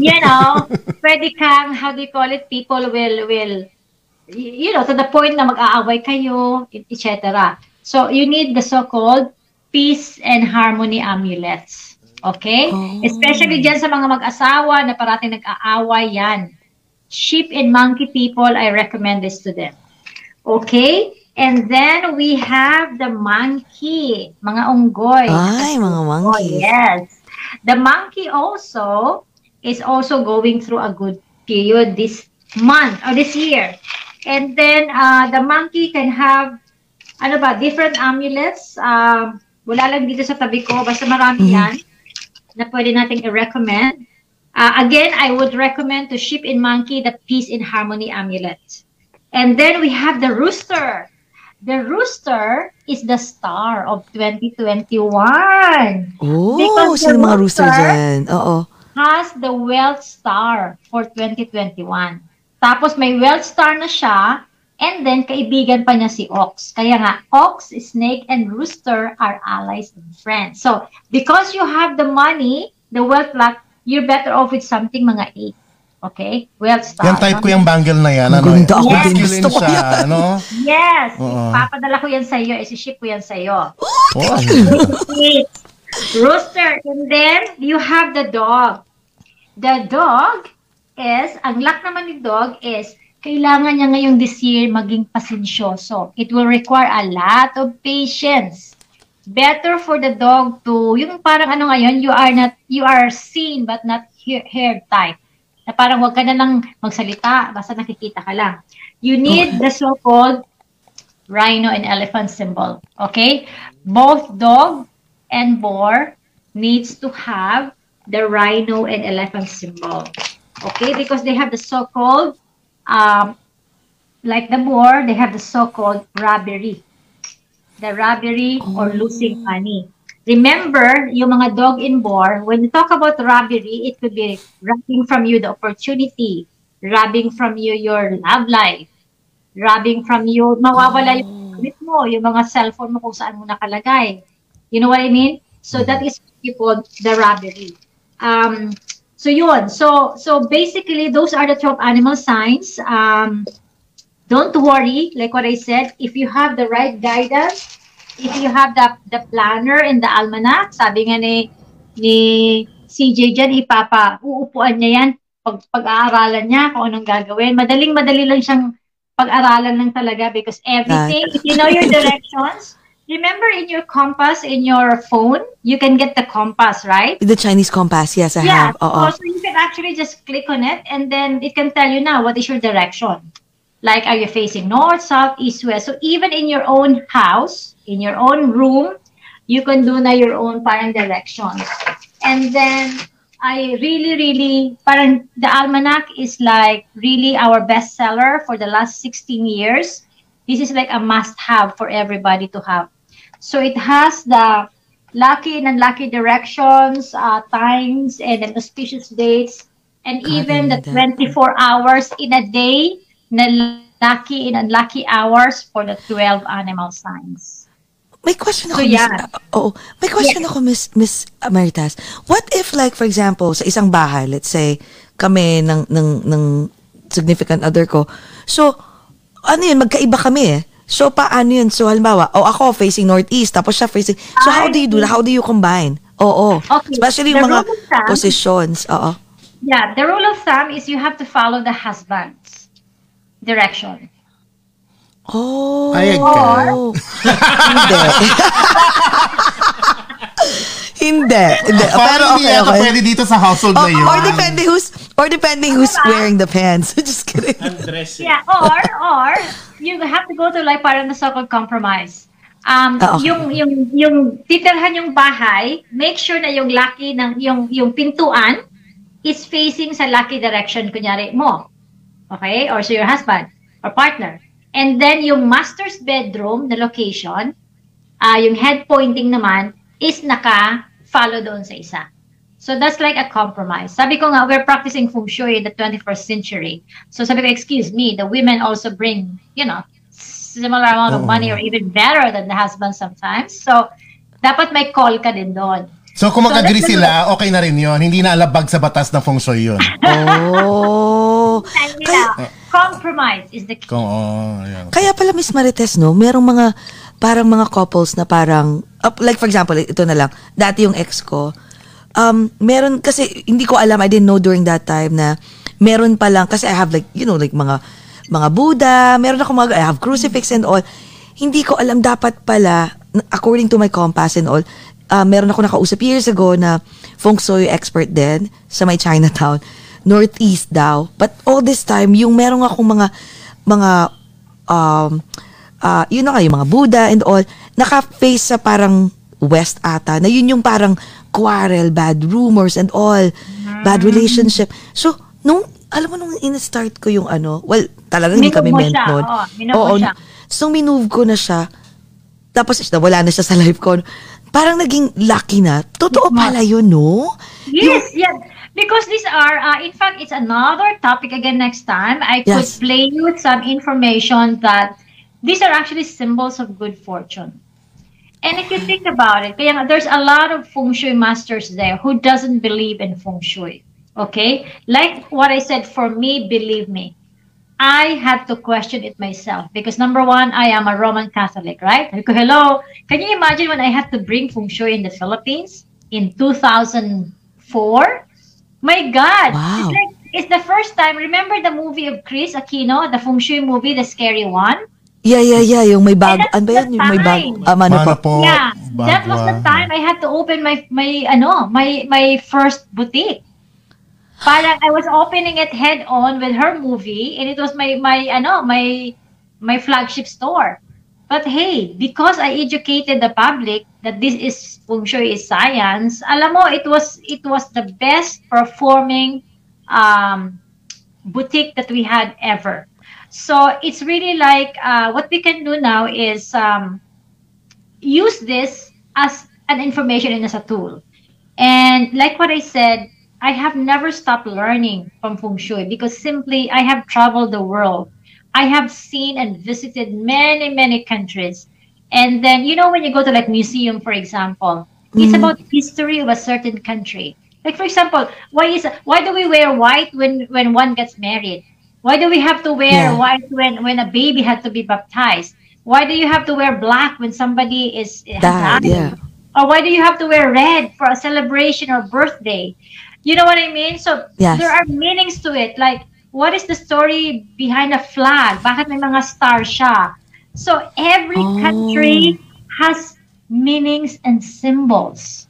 you know, pwede kang, how do you call it, people will, will, you know, to the point na mag-aaway kayo, etc. So, you need the so-called peace and harmony amulets. Okay? Oh. Especially dyan sa mga mag-asawa na parating nag-aaway yan. sheep and monkey people, I recommend this to them. Okay? And then we have the monkey, mga unggoy. Ay, mga Oh, monkeys. yes. The monkey also is also going through a good period this month or this year. And then uh, the monkey can have ano ba, different amulets. Um, wala lang dito sa tabi ko, basta marami yan na pwede nating i-recommend. Uh, again, I would recommend to sheep and monkey the peace and harmony amulet. And then we have the rooster. The rooster is the star of 2021 Oh, Because sino mga rooster rooster- dyan? Oo. has the wealth star for 2021. Tapos may wealth star na siya, and then kaibigan pa niya si Ox. Kaya nga, Ox, Snake, and Rooster are allies and friends. So, because you have the money, the wealth luck, you're better off with something mga 8. Okay? Wealth star. Yan type no? ko yung bangle na yan. Ang Ano, ganda, ako din. Gusto ko yan. ano? Yes! Oo. Papadala ko yan sa iyo. Isi-ship ko yan sa iyo. Oh. Eight. [LAUGHS] Rooster. And then, you have the dog. The dog is, ang luck naman ni dog is, kailangan niya ngayong this year maging pasensyoso. It will require a lot of patience. Better for the dog to, yung parang ano ngayon, you are not, you are seen but not hear, heard type. Na parang wag ka na lang magsalita, basta nakikita ka lang. You need the so-called rhino and elephant symbol. Okay? Both dog and boar needs to have the rhino and elephant symbol. Okay? Because they have the so-called, um, like the boar, they have the so-called robbery. The robbery or losing money. Remember, yung mga dog and boar, when you talk about robbery, it could be robbing from you the opportunity, robbing from you your love life, robbing from you, mawawala yung gamit mo, yung mga cellphone mo kung saan mo nakalagay. You know what I mean? So that is called the robbery. Um, so yun. So so basically, those are the top animal signs. Um, don't worry, like what I said, if you have the right guidance, if you have the the planner and the almanac, sabi nga ni ni CJ dyan, ipapa, uupuan niya yan, pag, pag-aaralan niya kung anong gagawin. Madaling-madali lang siyang pag-aralan lang talaga because everything, if you know your directions, remember in your compass, in your phone, you can get the compass, right? The Chinese compass, yes, I Yeah. have. Oo. Uh-uh. So you can actually just click on it and then it can tell you now what is your direction. Like, are you facing north, south, east, west? So even in your own house, in your own room, you can do na your own parang directions. And then, I really, really, parang the almanac is like really our bestseller for the last 16 years. This is like a must-have for everybody to have. So it has the lucky and unlucky directions, uh, times, and then auspicious dates, and even the Ganda. 24 hours in a day na lucky and unlucky hours for the 12 animal signs. May question So, ako, Miss, yeah. uh, oo. May question ako, Miss, Miss Amaritas. What if, like, for example, sa isang bahay, let's say, kami ng, ng, ng significant other ko, so, ano yun, magkaiba kami eh. So, paano yun? So, halimbawa, o ako facing northeast, tapos siya facing, so how do you do that? How do you combine? Oo. Okay. Especially yung The mga thumb- positions. Oo. Yeah, the rule of thumb is you have to follow the husband's direction. Oh. Ayag ka. Hindi. [LAUGHS] [LAUGHS] Hindi. Hindi. Pero Parang hindi okay, okay. pwede dito sa household Oh, na yun. or depending who's or depending who's wearing the pants. [LAUGHS] Just kidding. Undressing. Yeah, or or you have to go to like parang the so-called compromise. Um, Ah, okay. yung yung yung titirhan yung bahay, make sure na yung lucky ng yung yung pintuan is facing sa lucky direction kunyari mo. Okay? Or so your husband or partner. And then yung master's bedroom na location, ah yung head pointing naman is naka-follow doon sa isa. So that's like a compromise. Sabi ko nga, we're practicing feng shui in the 21st century. So sabi ko, excuse me, the women also bring, you know, similar amount of money or even better than the husband sometimes. So, dapat may call ka din doon. So kung mag-agree So, sila, okay na rin yun. Hindi na alabag sa batas ng feng shui yun. [LAUGHS] Oh. Kaya, compromise is the key. Kung, oh, ayan. kaya pala Miss Marites, no, merong mga parang mga couples na parang uh, like for example, ito na lang. Dati yung ex ko, um meron kasi hindi ko alam, I didn't know during that time na meron pa lang, kasi I have like, you know, like mga, mga Buddha, meron ako mga, I have crucifix and all. Hindi ko alam, dapat pala, according to my compass and all, ah, meron ako nakausap years ago na feng shui expert din sa may Chinatown, northeast daw. But all this time, yung meron akong mga, mga, um, ah, yun na nga, yung mga Buddha and all, naka-face sa parang west ata, na yun yung parang quarrel, bad rumors and all, bad relationship. So, nung, alam mo nung in-start ko yung ano, well, talaga hindi kami meant nun. oo, minove mo siya. So, minove ko na siya. Tapos, wala na siya sa life ko. Parang naging lucky na. Totoo pala yun, no? Yes, yes. Because these are, uh, in fact, it's another topic again next time. I could Yes. play you some information that these are actually symbols of good fortune. And if you think about it, kaya there's a lot of feng shui masters there who doesn't believe in feng shui. Okay? Like what I said, for me, believe me, I had to question it myself because number one, I am a Roman Catholic, right? Ko, Hello, can you imagine when I had to bring feng shui in the Philippines in 2004? My God, Wow. it's like it's the first time. Remember the movie of Chris Aquino, the feng shui movie, the scary one? Yeah, yeah, yeah. Yung may bago. Ano ba the Yung may bago. Um, ano Mana po? po. yeah, that was the time I had to open my my ano my my first boutique. Parang I was opening it head on with her movie, and it was my my ano my my flagship store. But hey, because I educated the public that this is feng shui is science, alam mo, it was it was the best performing um, boutique that we had ever. So it's really like uh, what we can do now is um, use this as an information and as a tool. And like what I said, I have never stopped learning from feng shui because simply I have traveled the world. I have seen and visited many, many countries. And then, you know, when you go to like museum, for example, it's about the history of a certain country. Like for example, why is why do we wear white when when one gets married? Why do we have to wear Yeah. white when when a baby had to be baptized? Why do you have to wear black when somebody is died? yeah. Or why do you have to wear red for a celebration or birthday? You know what I mean? So Yes. there are meanings to it. Like, what is the story behind a flag? Bakit may mga star siya? So every Oh. country has meanings and symbols.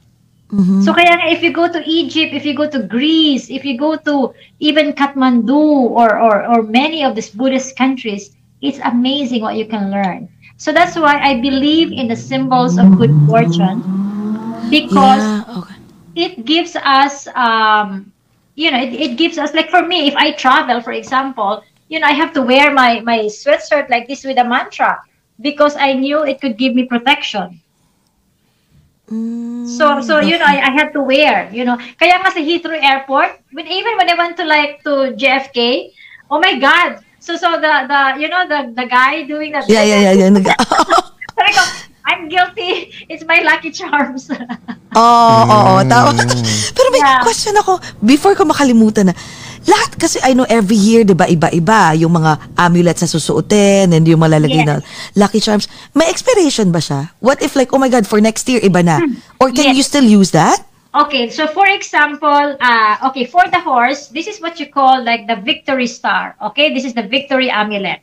Mhm. So kaya nga, if you go to Egypt, if you go to Greece, if you go to even Kathmandu or, or, or many of these Buddhist countries, it's amazing what you can learn. So that's why I believe in the symbols of good fortune because Yeah, okay. it gives us um you know it, it gives us like for me if i travel for example you know i have to wear my my sweatshirt like this with a mantra because i knew it could give me protection Mm, so so you know I, I had to wear you know kaya nga sa Heathrow Airport when even when I went to like to JFK oh my god so so the the you know the the guy doing that Yeah, yeah, yeah. yeah. [LAUGHS] Sabi ko, I'm guilty it's my lucky charms [LAUGHS] Oo, oo, tama. Pero may Yeah. question ako, before ko makalimutan na, lahat kasi I know every year, di ba, iba-iba, yung mga amulets na susuotin and yung malalagay Yes. na lucky charms. May expiration ba siya? What if like, oh my God, for next year, iba na? Or can Hmm. Yes. you still use that? Okay, so for example, uh, okay, for the horse, this is what you call like the victory star. Okay, this is the victory amulet.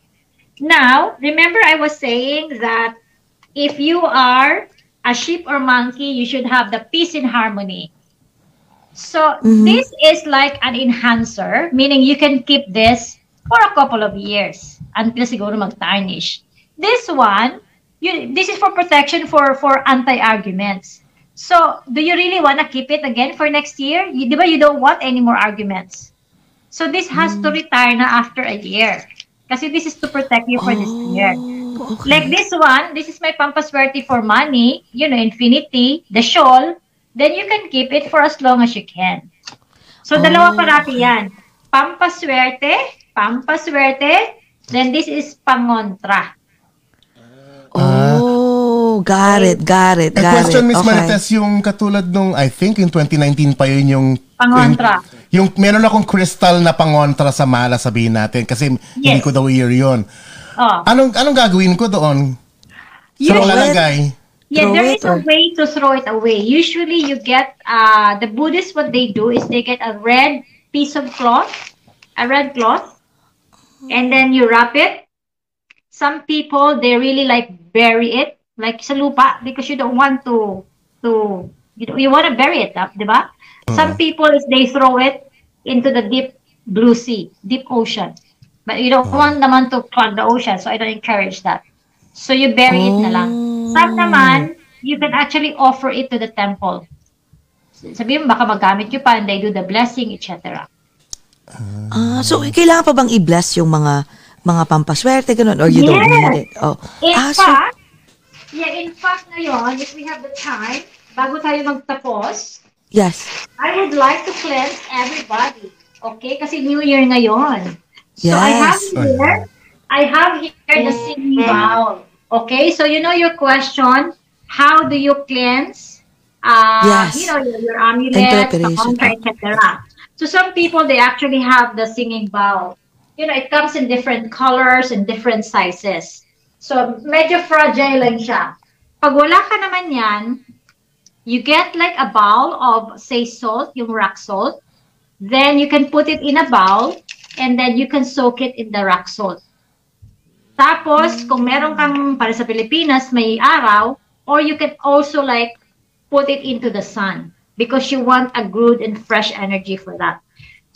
Now, remember I was saying that if you are a sheep or monkey, you should have the peace and harmony. So this is like an enhancer, meaning you can keep this for a couple of years until siguro mag-tarnish. This one, you, this is for protection for for anti-arguments. So, do you really want to keep it again for next year? You, di ba you don't want any more arguments? So, this has to retire na after a year. Kasi this is to protect you for this year. Oh, okay. Like this one, this is my pampaswerte for money, you know, infinity, the shawl, then you can keep it for as long as you can. So, dalawa Oh, parati yan. Pampaswerte, pampaswerte, then this is pangontra. Oh, got it, got it, A got question, it. Miss Okay. Marites, yung katulad nung, I think, in 2019 pa yun yung... Pangontra. Yung, yung meron akong crystal na pangontra sa mala, sabihin natin. Kasi hindi Yes. ko daw year yun. Oh. Anong, anong gagawin ko doon? You Throw it. lalagay? Yeah, there is a or- way to throw it away. Usually, you get uh, the Buddhists. What they do is they get a red piece of cloth, a red cloth, and then you wrap it. Some people they really like bury it, like sa lupa, because you don't want to to you, you want to bury it up, di ba? Some people is they throw it into the deep blue sea, deep ocean. But you don't want naman to clog the ocean, so I don't encourage that. So you bury it na lang. Some naman, you can actually offer it to the temple. Sabi mo, baka magamit nyo pa and they do the blessing, etc. Ah, so kailangan pa bang i-bless yung mga mga pampaswerte ganun or you don't Yes. need it? Oh. In ah, so, fact, yeah, in fact ngayon, if we have the time, bago tayo magtapos, yes. I would like to cleanse everybody. Okay? Kasi New Year ngayon. So I have Yes. here, I have here the singing bowl. Okay? So you know your question, how do you cleanse? Uh, Yes. You know, your, your amulet, And the mantra, etc. So some people, they actually have the singing bowl. You know, it comes in different colors and different sizes. So medyo fragile lang siya. Pag wala ka naman yan, you get like a bowl of say salt, yung rock salt. Then you can put it in a bowl and then you can soak it in the rock salt. Tapos, kung meron kang para sa Pilipinas, may araw, or you can also like put it into the sun because you want a good and fresh energy for that.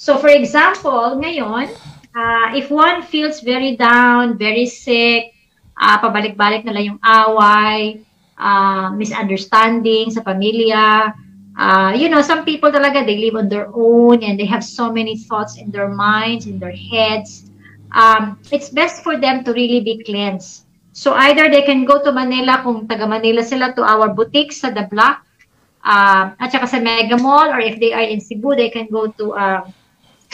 So for example, ngayon, uh, if one feels very down, very sick, uh, pabalik-balik na lang yung away, uh, misunderstanding sa pamilya, uh, you know, some people talaga, they live on their own and they have so many thoughts in their minds, in their heads. Um, it's best for them to really be cleansed. So either they can go to Manila, kung taga Manila sila, to our boutiques sa The Block, uh, at saka sa Mega Mall, or if they are in Cebu, they can go to uh,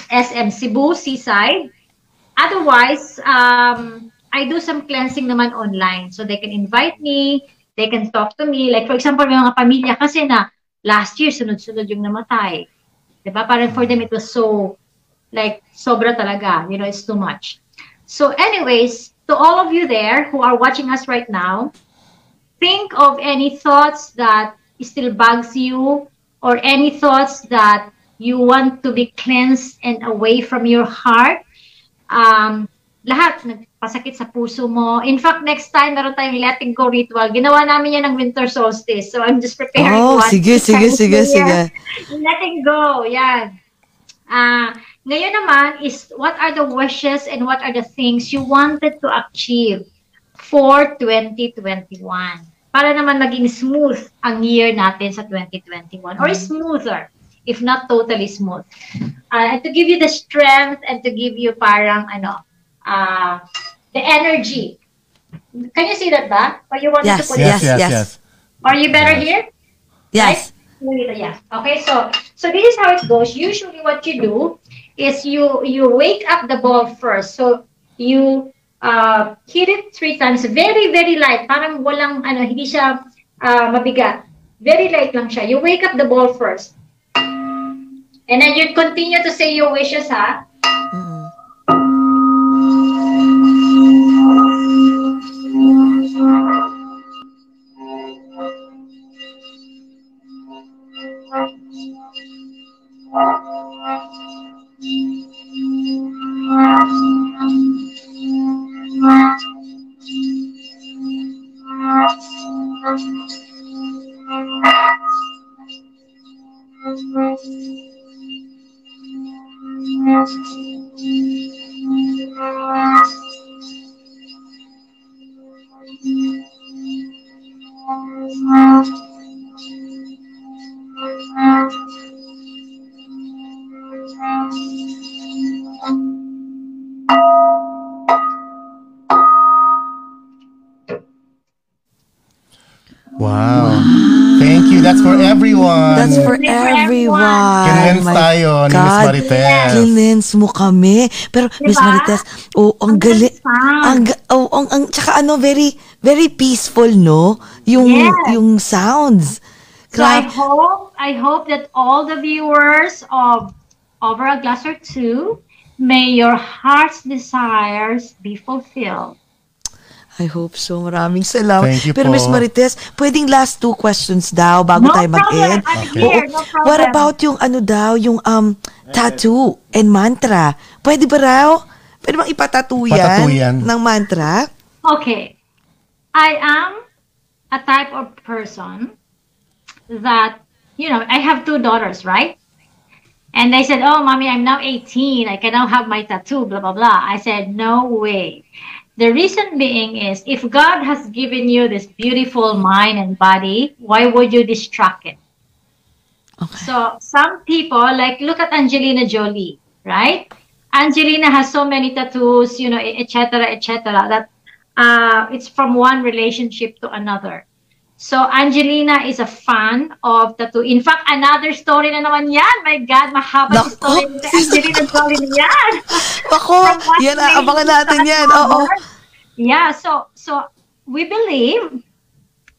SM Cebu, Seaside. Otherwise, um, I do some cleansing naman online. So they can invite me, they can talk to me. Like for example, may mga pamilya kasi na last year, sunod-sunod yung namatay. Diba? Parang for them, it was so, like, sobra talaga. You know, it's too much. So anyways, to all of you there who are watching us right now, think of any thoughts that still bugs you or any thoughts that you want to be cleansed and away from your heart. Um, lahat nagpasakit sa puso mo. In fact, next time meron tayong letting go ritual. Ginawa namin yan ng winter solstice. So I'm just preparing Oh, one. sige, sige, sige, sige. Letting go, yan. Ah, ngayon naman is what are the wishes and what are the things you wanted to achieve for 2021? Para naman maging smooth ang year natin sa 2021 or smoother if not totally smooth. Uh, and to give you the strength and to give you parang ano, uh, the energy. Can you see that ba? Or you want me to Yes, put yes, it? yes, yes. yes. Are you better here? Yes. Yeah. Okay, so so this is how it goes. Usually what you do is you you wake up the ball first. So you uh, hit it three times. Very, very light. Parang walang ano, hindi siya uh, mabigat. Very light lang siya. You wake up the ball first. And then you continue to say your wishes, ha? Wow. Cleanse My tayo ni Miss. Marites. Cleanse mo kami. Pero Miss Diba? Marites, oh, ang Ang gali. Ang, oh, ang, ang, tsaka ano, very, very peaceful, no? Yung, Yes. yung sounds. So I Grabe. hope I hope that all the viewers of Over a Glass or Two, may your heart's desires be fulfilled. I hope so. Maraming salamat. Thank you Pero po. Miss Marites, pwedeng last two questions daw bago No tayo mag-end. Okay. Oo. No problem. What about yung ano daw, yung um tattoo and mantra. Pwede ba raw? Pwede bang ipatattoo yan? Patattoo yan. Ng mantra? Okay. I am a type of person that, you know, I have two daughters, right? And they said, Oh, mommy, I'm now 18. I can now have my tattoo, blah, blah, blah. I said, No way. The reason being is if God has given you this beautiful mind and body, why would you distract it? Okay. So some people like look at Angelina Jolie, right? Angelina has so many tattoos, you know, etc., etc. that uh, it's from one relationship to another. So Angelina is a fan of tattoo. In fact, another story na naman yan. My God, mahaba yung story ni Angelina Jolie na yan. [LAUGHS] Ako, yan, abangan natin yan. Oo. Yeah, so so we believe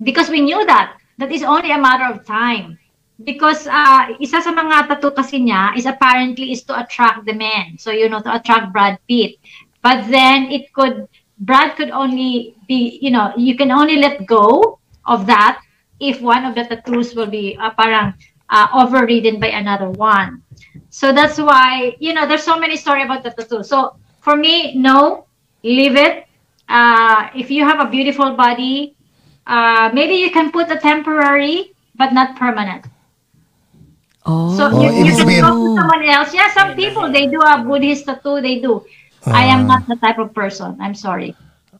because we knew that that is only a matter of time. Because uh, isa sa mga tattoo kasi niya is apparently is to attract the men. So you know to attract Brad Pitt. But then it could Brad could only be you know you can only let go of that if one of the tattoos will be uh, parang uh, overridden by another one. So that's why you know there's so many story about the tattoo. So for me, no, leave it. Uh, if you have a beautiful body, uh, maybe you can put a temporary but not permanent. Oh. So Oh, you, you can sabihin- talk to someone else. Yeah, some people they do a Buddhist tattoo. They do. I am not the type of person. I'm sorry.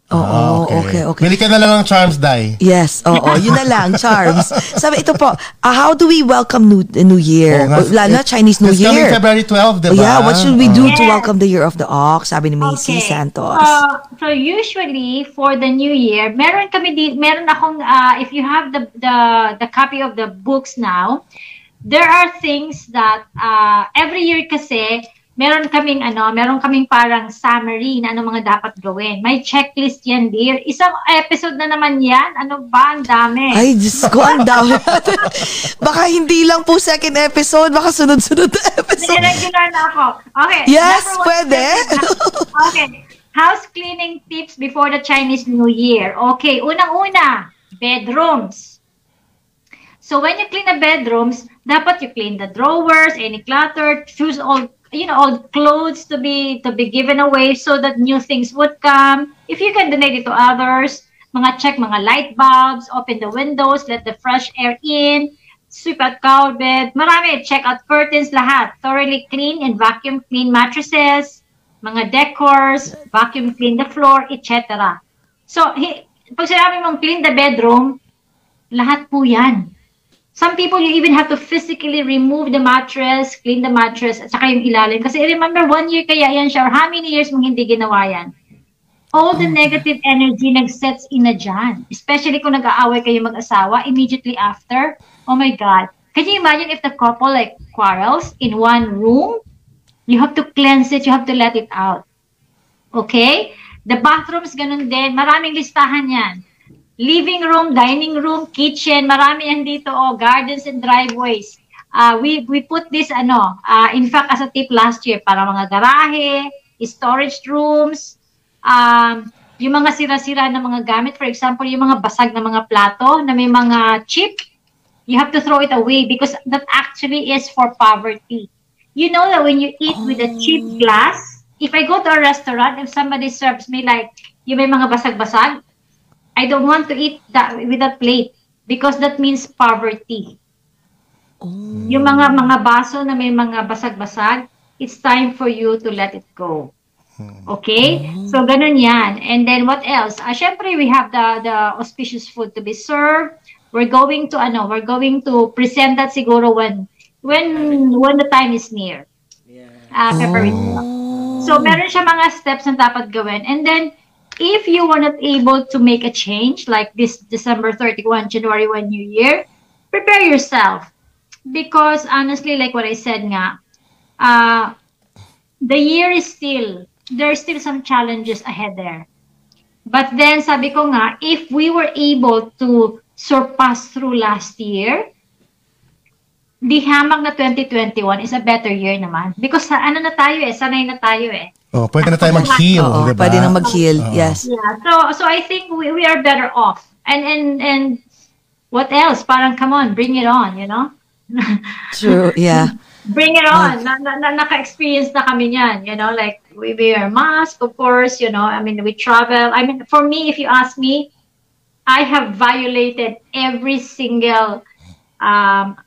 Oo, Ah, okay, okay. Bili ka na lang ng charms, Dai. Yes, oo, yun na lang, charms. [LAUGHS] Sabi, ito po, ah, how do we welcome New, New Year? Oo nga. Lalo na Chinese New It's coming Year. February 12, di Oh, yeah, what should we do to Yes. welcome the Year of the Ox? Sabi ni Macy Santos. Uh, so usually for the new year, meron kami di, meron akong uh, if you have the the the copy of the books now, there are things that uh, every year kasi meron kaming ano, meron kaming parang summary na ano mga dapat gawin. May checklist yan, dear. Isang episode na naman yan. Ano ba? Ang dami. Ay, Diyos ko, ang dami. [LAUGHS] baka hindi lang po second episode, baka sunod-sunod na episode. Regular na ako. Okay. Yes, pwede. [LAUGHS] okay. House cleaning tips before the Chinese New Year. Okay, unang-una, bedrooms. So when you clean the bedrooms, dapat you clean the drawers, any clutter, choose all you know, all clothes to be to be given away so that new things would come. If you can donate it to others, mga check mga light bulbs, open the windows, let the fresh air in, sweep out carpet, marami, check out curtains, lahat. Thoroughly clean and vacuum clean mattresses, mga decors, vacuum clean the floor, etc. So, hi, pag sinabi mong clean the bedroom, lahat po yan. Some people, you even have to physically remove the mattress, clean the mattress, at saka yung ilalim. Kasi remember, one year kaya yan siya, or how many years mong hindi ginawa yan? All the negative energy nag-sets in na dyan. Especially kung nag-aaway kayo mag-asawa, immediately after, oh my God. Can you imagine if the couple like quarrels in one room? You have to cleanse it, you have to let it out. Okay? The bathrooms, ganun din. Maraming listahan yan. Living room, dining room, kitchen, marami yan dito. Oh, gardens and driveways. Uh, we, we put this, ano, uh, in fact, as a tip last year, para mga garahe, storage rooms, um, yung mga sira-sira na mga gamit, for example, yung mga basag na mga plato na may mga chip, you have to throw it away because that actually is for poverty. You know that when you eat with a cheap glass, if I go to a restaurant, if somebody serves me like, yung may mga basag-basag, I don't want to eat that with that plate because that means poverty. Yung mga mga baso na may mga basag-basag, it's time for you to let it go. Okay? So, ganun yan. And then, what else? Ah, syempre, we have the, the auspicious food to be served. We're going to, ano, we're going to present that siguro when, when, when the time is near. Yeah. Ah, February 12. So, meron siya mga steps na dapat gawin. And then, if you were not able to make a change, like this December 31, January 1 New Year, prepare yourself. Because honestly, like what I said nga, uh, the year is still, there are still some challenges ahead there. But then, sabi ko nga, if we were able to surpass through last year, the hamag na 2021 is a better year naman. Because sa ano na tayo eh, sanay na tayo eh. Oh, pwede na tayo mag-heal, Oo, di ba? pwede na mag-heal. Yes. Yeah. So so I think we, we are better off. And and and what else? Parang come on, bring it on, you know? [LAUGHS] True, yeah. Bring it on. Na, na, na, naka-experience na kami niyan. You know, like, we wear mask, of course, you know, I mean, we travel. I mean, for me, if you ask me, I have violated every single, um,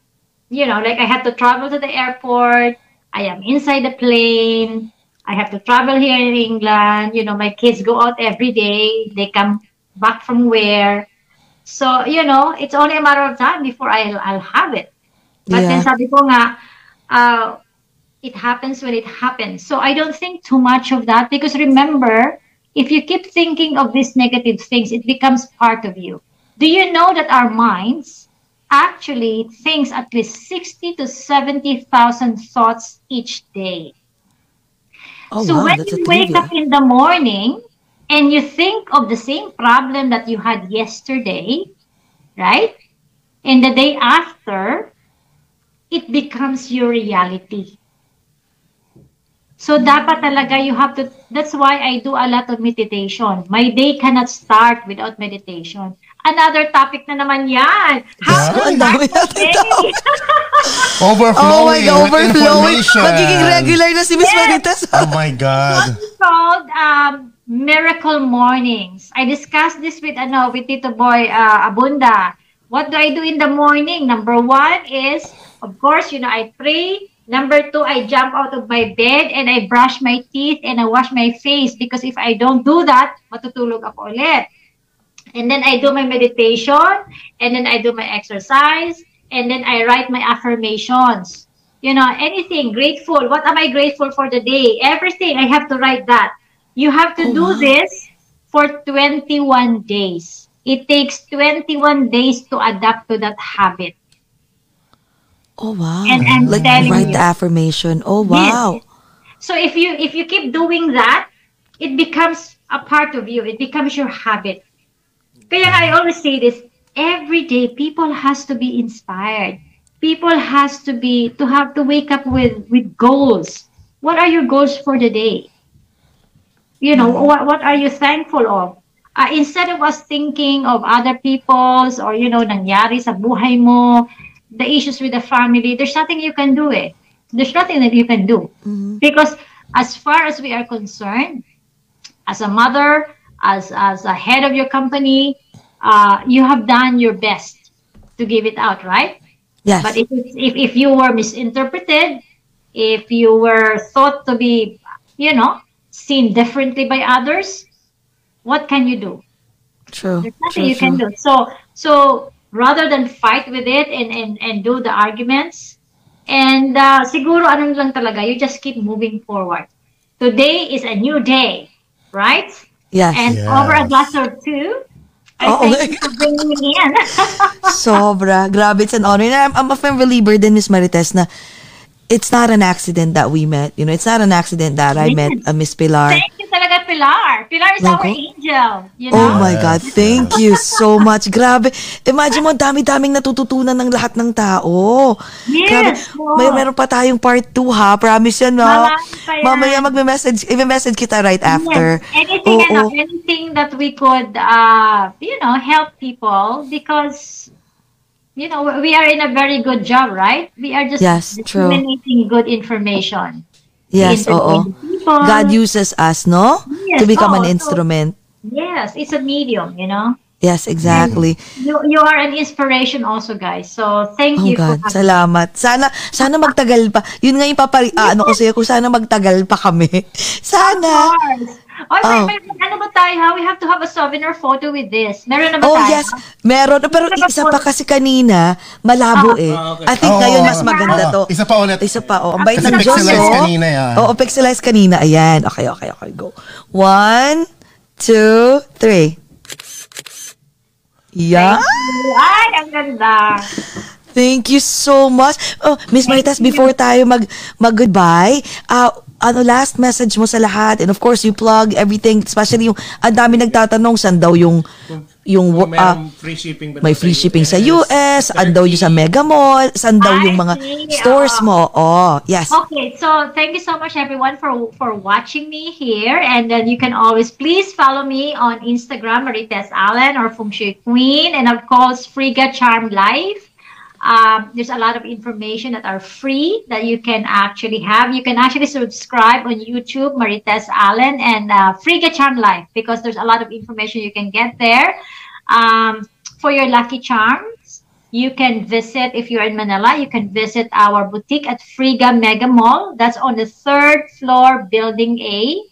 you know, like I had to travel to the airport. I am inside the plane. I have to travel here in England. You know, my kids go out every day. They come back from where. So, you know, it's only a matter of time before I'll, I'll have it. But then Yeah. sabi ko nga, uh, it happens when it happens. So I don't think too much of that because remember, if you keep thinking of these negative things, it becomes part of you. Do you know that our minds actually thinks at least 60 to 70,000 thoughts each day? Oh, so wow, when you wake up in the morning and you think of the same problem that you had yesterday, right? And the day after, it becomes your reality. So dapat talaga you have to, that's why I do a lot of meditation. My day cannot start without meditation. Another topic na naman yan. How ko, to start. Overflowing Oh my God, overflowing. Magiging regular na si Miss Yes. Marites. Oh my God. It's called um, Miracle Mornings. I discussed this with ano with Tito Boy uh, Abunda. What do I do in the morning? Number one is, of course, you know, I pray. Number two, I jump out of my bed and I brush my teeth and I wash my face because if I don't do that, matutulog ako ulit. And then I do my meditation and then I do my exercise and then I write my affirmations. You know, anything grateful. What am I grateful for the day? Everything. I have to write that. You have to Oh, do wow. this for 21 days. It takes 21 days to adapt to that habit. Oh, wow. And I'm like, telling write you. the affirmation. Oh, wow. Yes. So if you if you keep doing that, it becomes a part of you. It becomes your habit. Kaya I always say this, every day people has to be inspired. People has to be to have to wake up with with goals. What are your goals for the day? You know, what what are you thankful of? Uh, instead of us thinking of other people's or you know nangyari sa buhay mo, the issues with the family, there's nothing you can do eh. There's nothing that you can do. Because as far as we are concerned, as a mother, as as a head of your company, uh, you have done your best to give it out, right? Yes. But if, if if you were misinterpreted, if you were thought to be, you know, seen differently by others, what can you do? true. There's nothing true, you can do. So so rather than fight with it and and and do the arguments, and uh, siguro ano lang talaga, you just keep moving forward. Today is a new day, right? Yes. And Yes. over a glass or two, I Oo. thank you for bringing me in. [LAUGHS] Sobra. Grabe, it's an honor. And I'm, I'm a firm believer din, Miss Marites, na it's not an accident that we met. You know, it's not an accident that I met uh, Miss Pilar. thank Pilar. Pilar is our Nako. angel. You know? Oh my God, thank you so much. Grabe. Imagine mo, dami-daming natututunan ng lahat ng tao. Yes, Grabe. May meron pa tayong part 2 ha. Promise yan, yan. Mamaya magme-message, i-message kita right after. Yes. Anything, Oo. ano, anything that we could, uh, you know, help people because, you know, we are in a very good job, right? We are just Yes, true. disseminating good information. Yes, oo. people. God uses us, no? Yes, to become oo. an So- instrument. Yes, it's a medium, you know. Yes, exactly. You, you are an inspiration also, guys. So thank Oh you God, for salamat. Sana, sana magtagal pa. Yun nga yung papari, ah, ano ko sa'yo, kung sana magtagal pa kami. [LAUGHS] Sana. Oy, Oh. may, may, ano ba tayo ha? We have to have a souvenir photo with this. Meron na ba Oh, tayo? yes. Meron. Pero isa pa kasi kanina, malabo eh. Ah, okay. I think Oo. ngayon mas maganda Oo. to. Isa pa ulit. Isa pa, oh. Ang bait Kasi ng Diyos, pixelized oh. kanina yan. Oo, pixelized kanina. Ayan. Okay, okay, okay. Go. One, two, three. Yeah. Ay, ang ganda. Thank you so much. Oh, Miss Maritas, before tayo mag mag-goodbye, uh, ano last message mo sa lahat? And of course, you plug everything, especially yung ang dami nagtatanong saan daw yung yung Kung ah, merong free shipping ba may free shipping sa US, saan daw yung sa? Mega Mall, saan daw yung mga see, stores mo. Oh, yes. Okay, so thank you so much everyone for for watching me here, and then you can always please follow me on Instagram, Marites Allen or Feng Shui Queen, and of course Friga Charm Life. Um, there's a lot of information that are free that you can actually have. You can actually subscribe on YouTube, Marites Allen and uh, Charm Life because there's a lot of information you can get there. Um, for your lucky charms, you can visit, if you're in Manila, you can visit our boutique at Friga Mega Mall. That's on the third floor, Building A.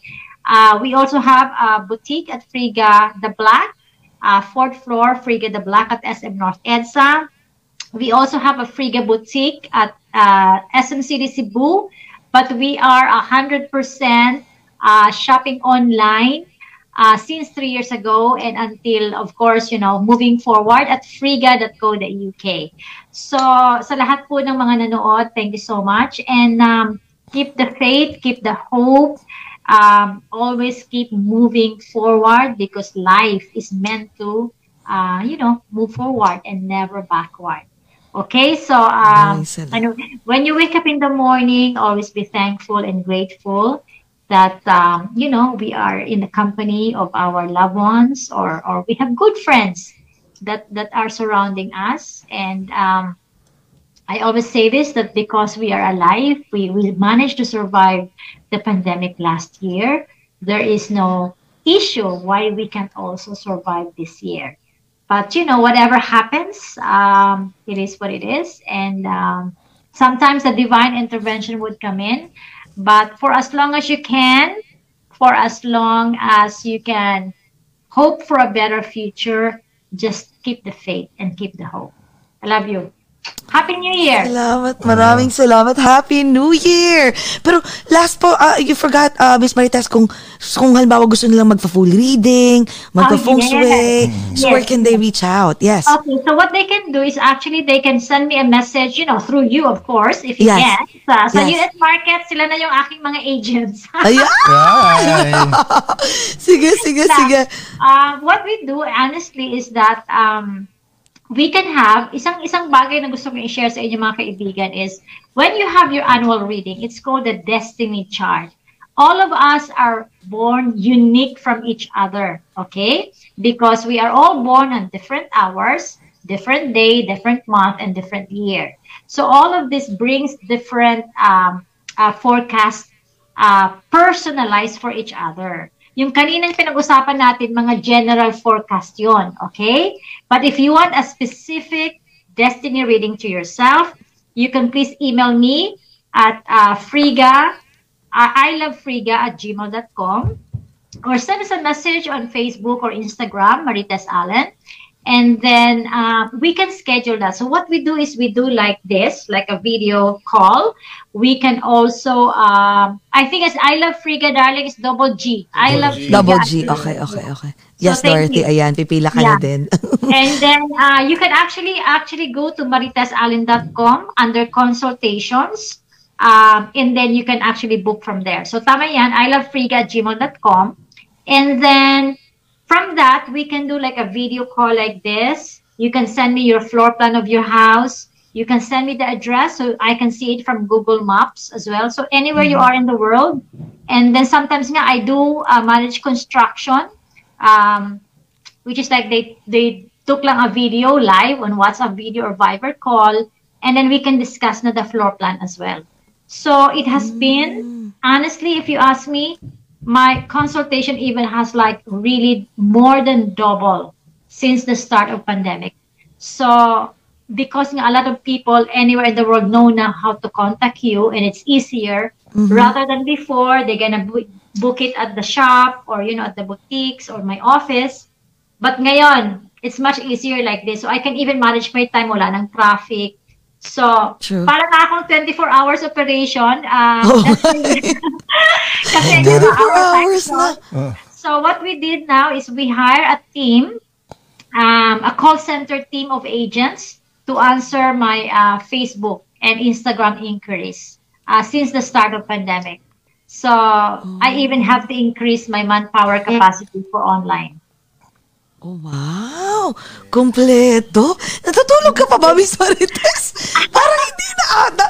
Uh, we also have a boutique at Friga The Black, uh, fourth floor, Friga The Black at SM North EDSA. We also have a Friga boutique at uh, SM City Cebu, but we are 100% uh, shopping online uh, since three years ago and until, of course, you know, moving forward at friga.co.uk. So, sa lahat po ng mga nanood, thank you so much. And um, keep the faith, keep the hope, um, always keep moving forward because life is meant to, uh, you know, move forward and never backward. Okay, so um, when you wake up in the morning, always be thankful and grateful that um, you know we are in the company of our loved ones, or or we have good friends that that are surrounding us. And um, I always say this that because we are alive, we we managed to survive the pandemic last year. There is no issue why we can't also survive this year but you know whatever happens um, it is what it is. And um, sometimes a divine intervention would come in. But for as long as you can for as long as you can hope for a better future just keep the faith and keep the hope. I love you happy new year Salamat, maraming salamat. Happy New Year! Pero last po, uh, you forgot, uh, Miss Marites, kung, kung halimbawa gusto nilang magpa-full reading, magpa-feng Oh, yes. shui, so Yes, where can they reach out? Yes. Okay, so what they can do is actually they can send me a message, you know, through you, of course, if you Yes. can. Sa, sa Yes. US market, sila na yung aking mga agents. [LAUGHS] Ayan! [LAUGHS] Sige, sige, Na, sige. uh, what we do, honestly, is that um, we can have, isang isang bagay na gusto ko i-share sa inyo mga kaibigan is, when you have your annual reading, it's called the destiny chart. All of us are born unique from each other, okay? Because we are all born on different hours, different day, different month, and different year. So all of this brings different um, uh, forecast uh, personalized for each other. Yung kaninang pinag-usapan natin, mga general forecast yon, okay? But if you want a specific destiny reading to yourself, you can please email me at uh, friga, uh, I love friga at gmail.com or send us a message on Facebook or Instagram, Marites Allen. And then uh, we can schedule that. So what we do is we do like this, like a video call. We can also, um, I think it's I love Friga, darling, is double G. I Double love G. Double G. Okay, okay, okay. Yes, thank Dorothy. you. Ayan, pipila ka na Yeah. din. [LAUGHS] and then uh, you can actually actually go to maritesallen.com under consultations um, and then you can actually book from there so tama yan i love friga gmail.com and then from that we can do like a video call like this. You can send me your floor plan of your house. You can send me the address so i can see it from google maps as well. So anywhere you are in the world. And then sometimes nga, i do uh, manage construction um, which is like they they took lang a video live on WhatsApp video or Viber call, and then we can discuss na the floor plan as well. So it has been honestly, if you ask me, my consultation even has like really more than double since the start of pandemic. So because a lot of people anywhere in the world know now how to contact you and it's easier mm-hmm. rather than before they're gonna book, book it at the shop or you know at the boutiques or my office. But ngayon it's much easier like this. So I can even manage my time wala ng traffic so True. parang akong 24 hours operation uh, Oh [LAUGHS] kasi 24 diba, our time hours na. so what we did now is we hire a team, um, a call center team of agents to answer my uh, Facebook and Instagram inquiries uh, since the start of pandemic. So I even have to increase my manpower capacity for online. Oh, wow! Kompleto! Natutulog ka pa ba, Miss Marites? [LAUGHS] Parang hindi na ata.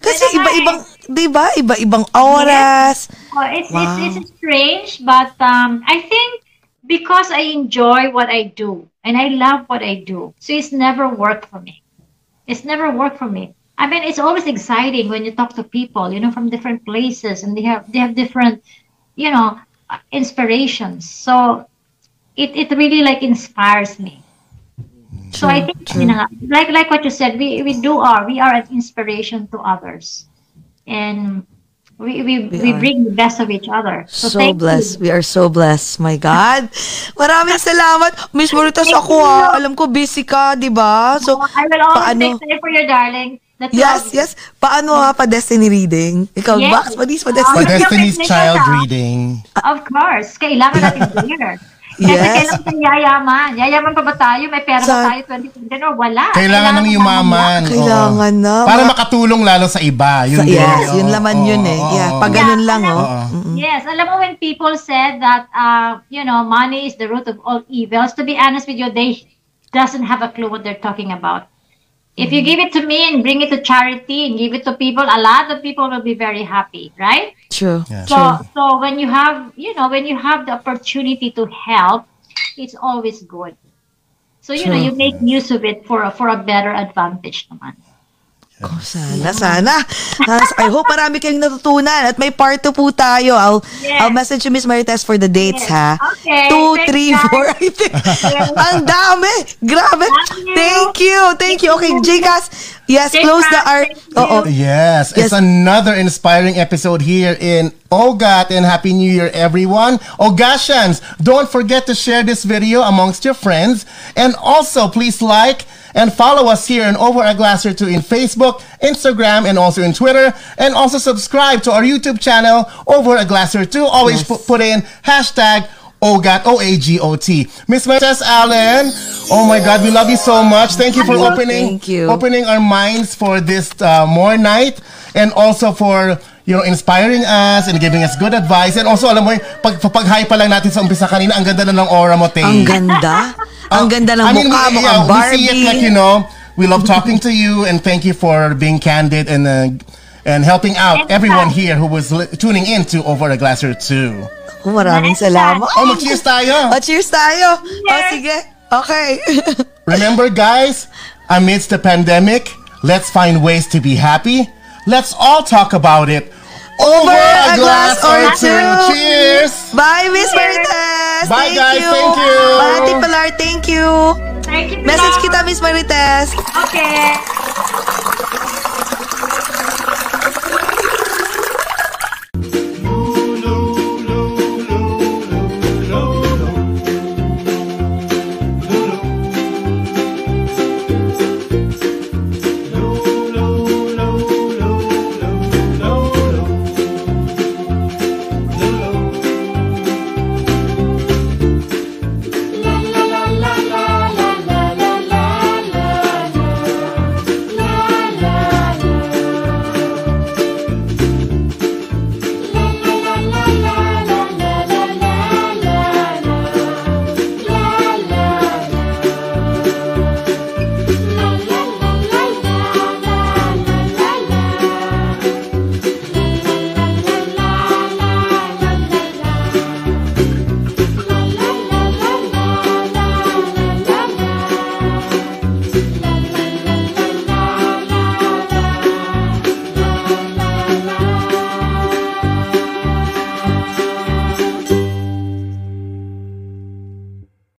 Kasi iba-ibang, di ba? Iba-ibang oras. Oh, it's, Wow. it's it's strange, but um, I think because I enjoy what I do and I love what I do, so it's never work for me. It's never worked for me. I mean, it's always exciting when you talk to people, you know, from different places, and they have they have different, you know, inspirations. So it it really like inspires me. So I think you know, like like what you said, we we do are we are an inspiration to others, and we we, We we, bring the best of each other. So, So thank blessed. you. We are so blessed. My God. Maraming salamat. Miss Maritas, ako ah. Alam ko busy ka, di ba? So, I will always paano? time for you, darling. Yes, you. yes. Paano ha pa destiny reading? Ikaw, Yes. Bax, pa For destiny. Okay. Destiny's. Child reading. Of course. Kailangan natin clear. Kasi Yes. kailangan tayo yayaman. Yayaman pa ba tayo? May pera Sa- ba tayo 2020 or wala? Kailangan ng yumaman. Kailangan na. Para makatulong lalo sa iba. Yun Sa- din. yes, Oo, yun laman oo, yun eh. oo, Yeah, pag ganun lang oh. Oo. Yes, alam mo when people said that uh, you know, money is the root of all evils, to be honest with you, they doesn't have a clue what they're talking about. If you give it to me and bring it to charity and give it to people, a lot of people will be very happy, right? True. Yeah. So so when you have, you know, when you have the opportunity to help, it's always good. So you know, True. you make use of it for a, for a better advantage naman. Oh, sana, sana. I hope marami kayong natutunan. At may part 2 po tayo. I'll, Yes. I'll message you, Miss Marites, for the dates, Yes. ha? Okay. Two, Thanks, three, guys. four, I think. [LAUGHS] Ang dami. Grabe. Thank you. Thank you. Thank you. Okay, Jcas. Yes, Jcas, close the art. thank you. Oo. Yes, Yes. it's another inspiring episode here in OGAT and Happy New Year, everyone. Ogashans, don't forget to share this video amongst your friends. And also, please like and follow us here in Over a Glass or Two in Facebook, Instagram, and also in Twitter. And also subscribe to our YouTube channel, Over a Glass or Two. Always Yes. put, put in hashtag OGAT, O-A-G-O-T. Miss Marites Allen, oh my God, we love you so much. Thank you for Thank opening, you. opening our minds for this uh, more night and also for you know inspiring us and giving us good advice and also alam mo pag pag hi pa lang natin sa umpisa kanina ang ganda na ng aura mo Tay. Ang ganda. [LAUGHS] Ang ganda ng I mean, mukha, mukhang yeah, we see it Barbie. like you know we love talking to you and thank you for being candid and uh, and helping out everyone here who was li- tuning in to over a glass or two. Oh, maraming salamat. Oh, mag-cheers tayo. Oh, cheers tayo. Oh, sige. Okay. [LAUGHS] Remember, guys, amidst the pandemic, let's find ways to be happy. Let's all talk about it over, a, glass, or two. Cheers! Bye, Miss Marites. Bye, thank guys. You. Thank you. Bye, Ate Pilar. Thank you. Thank you. Message kita, Miss Marites. Okay.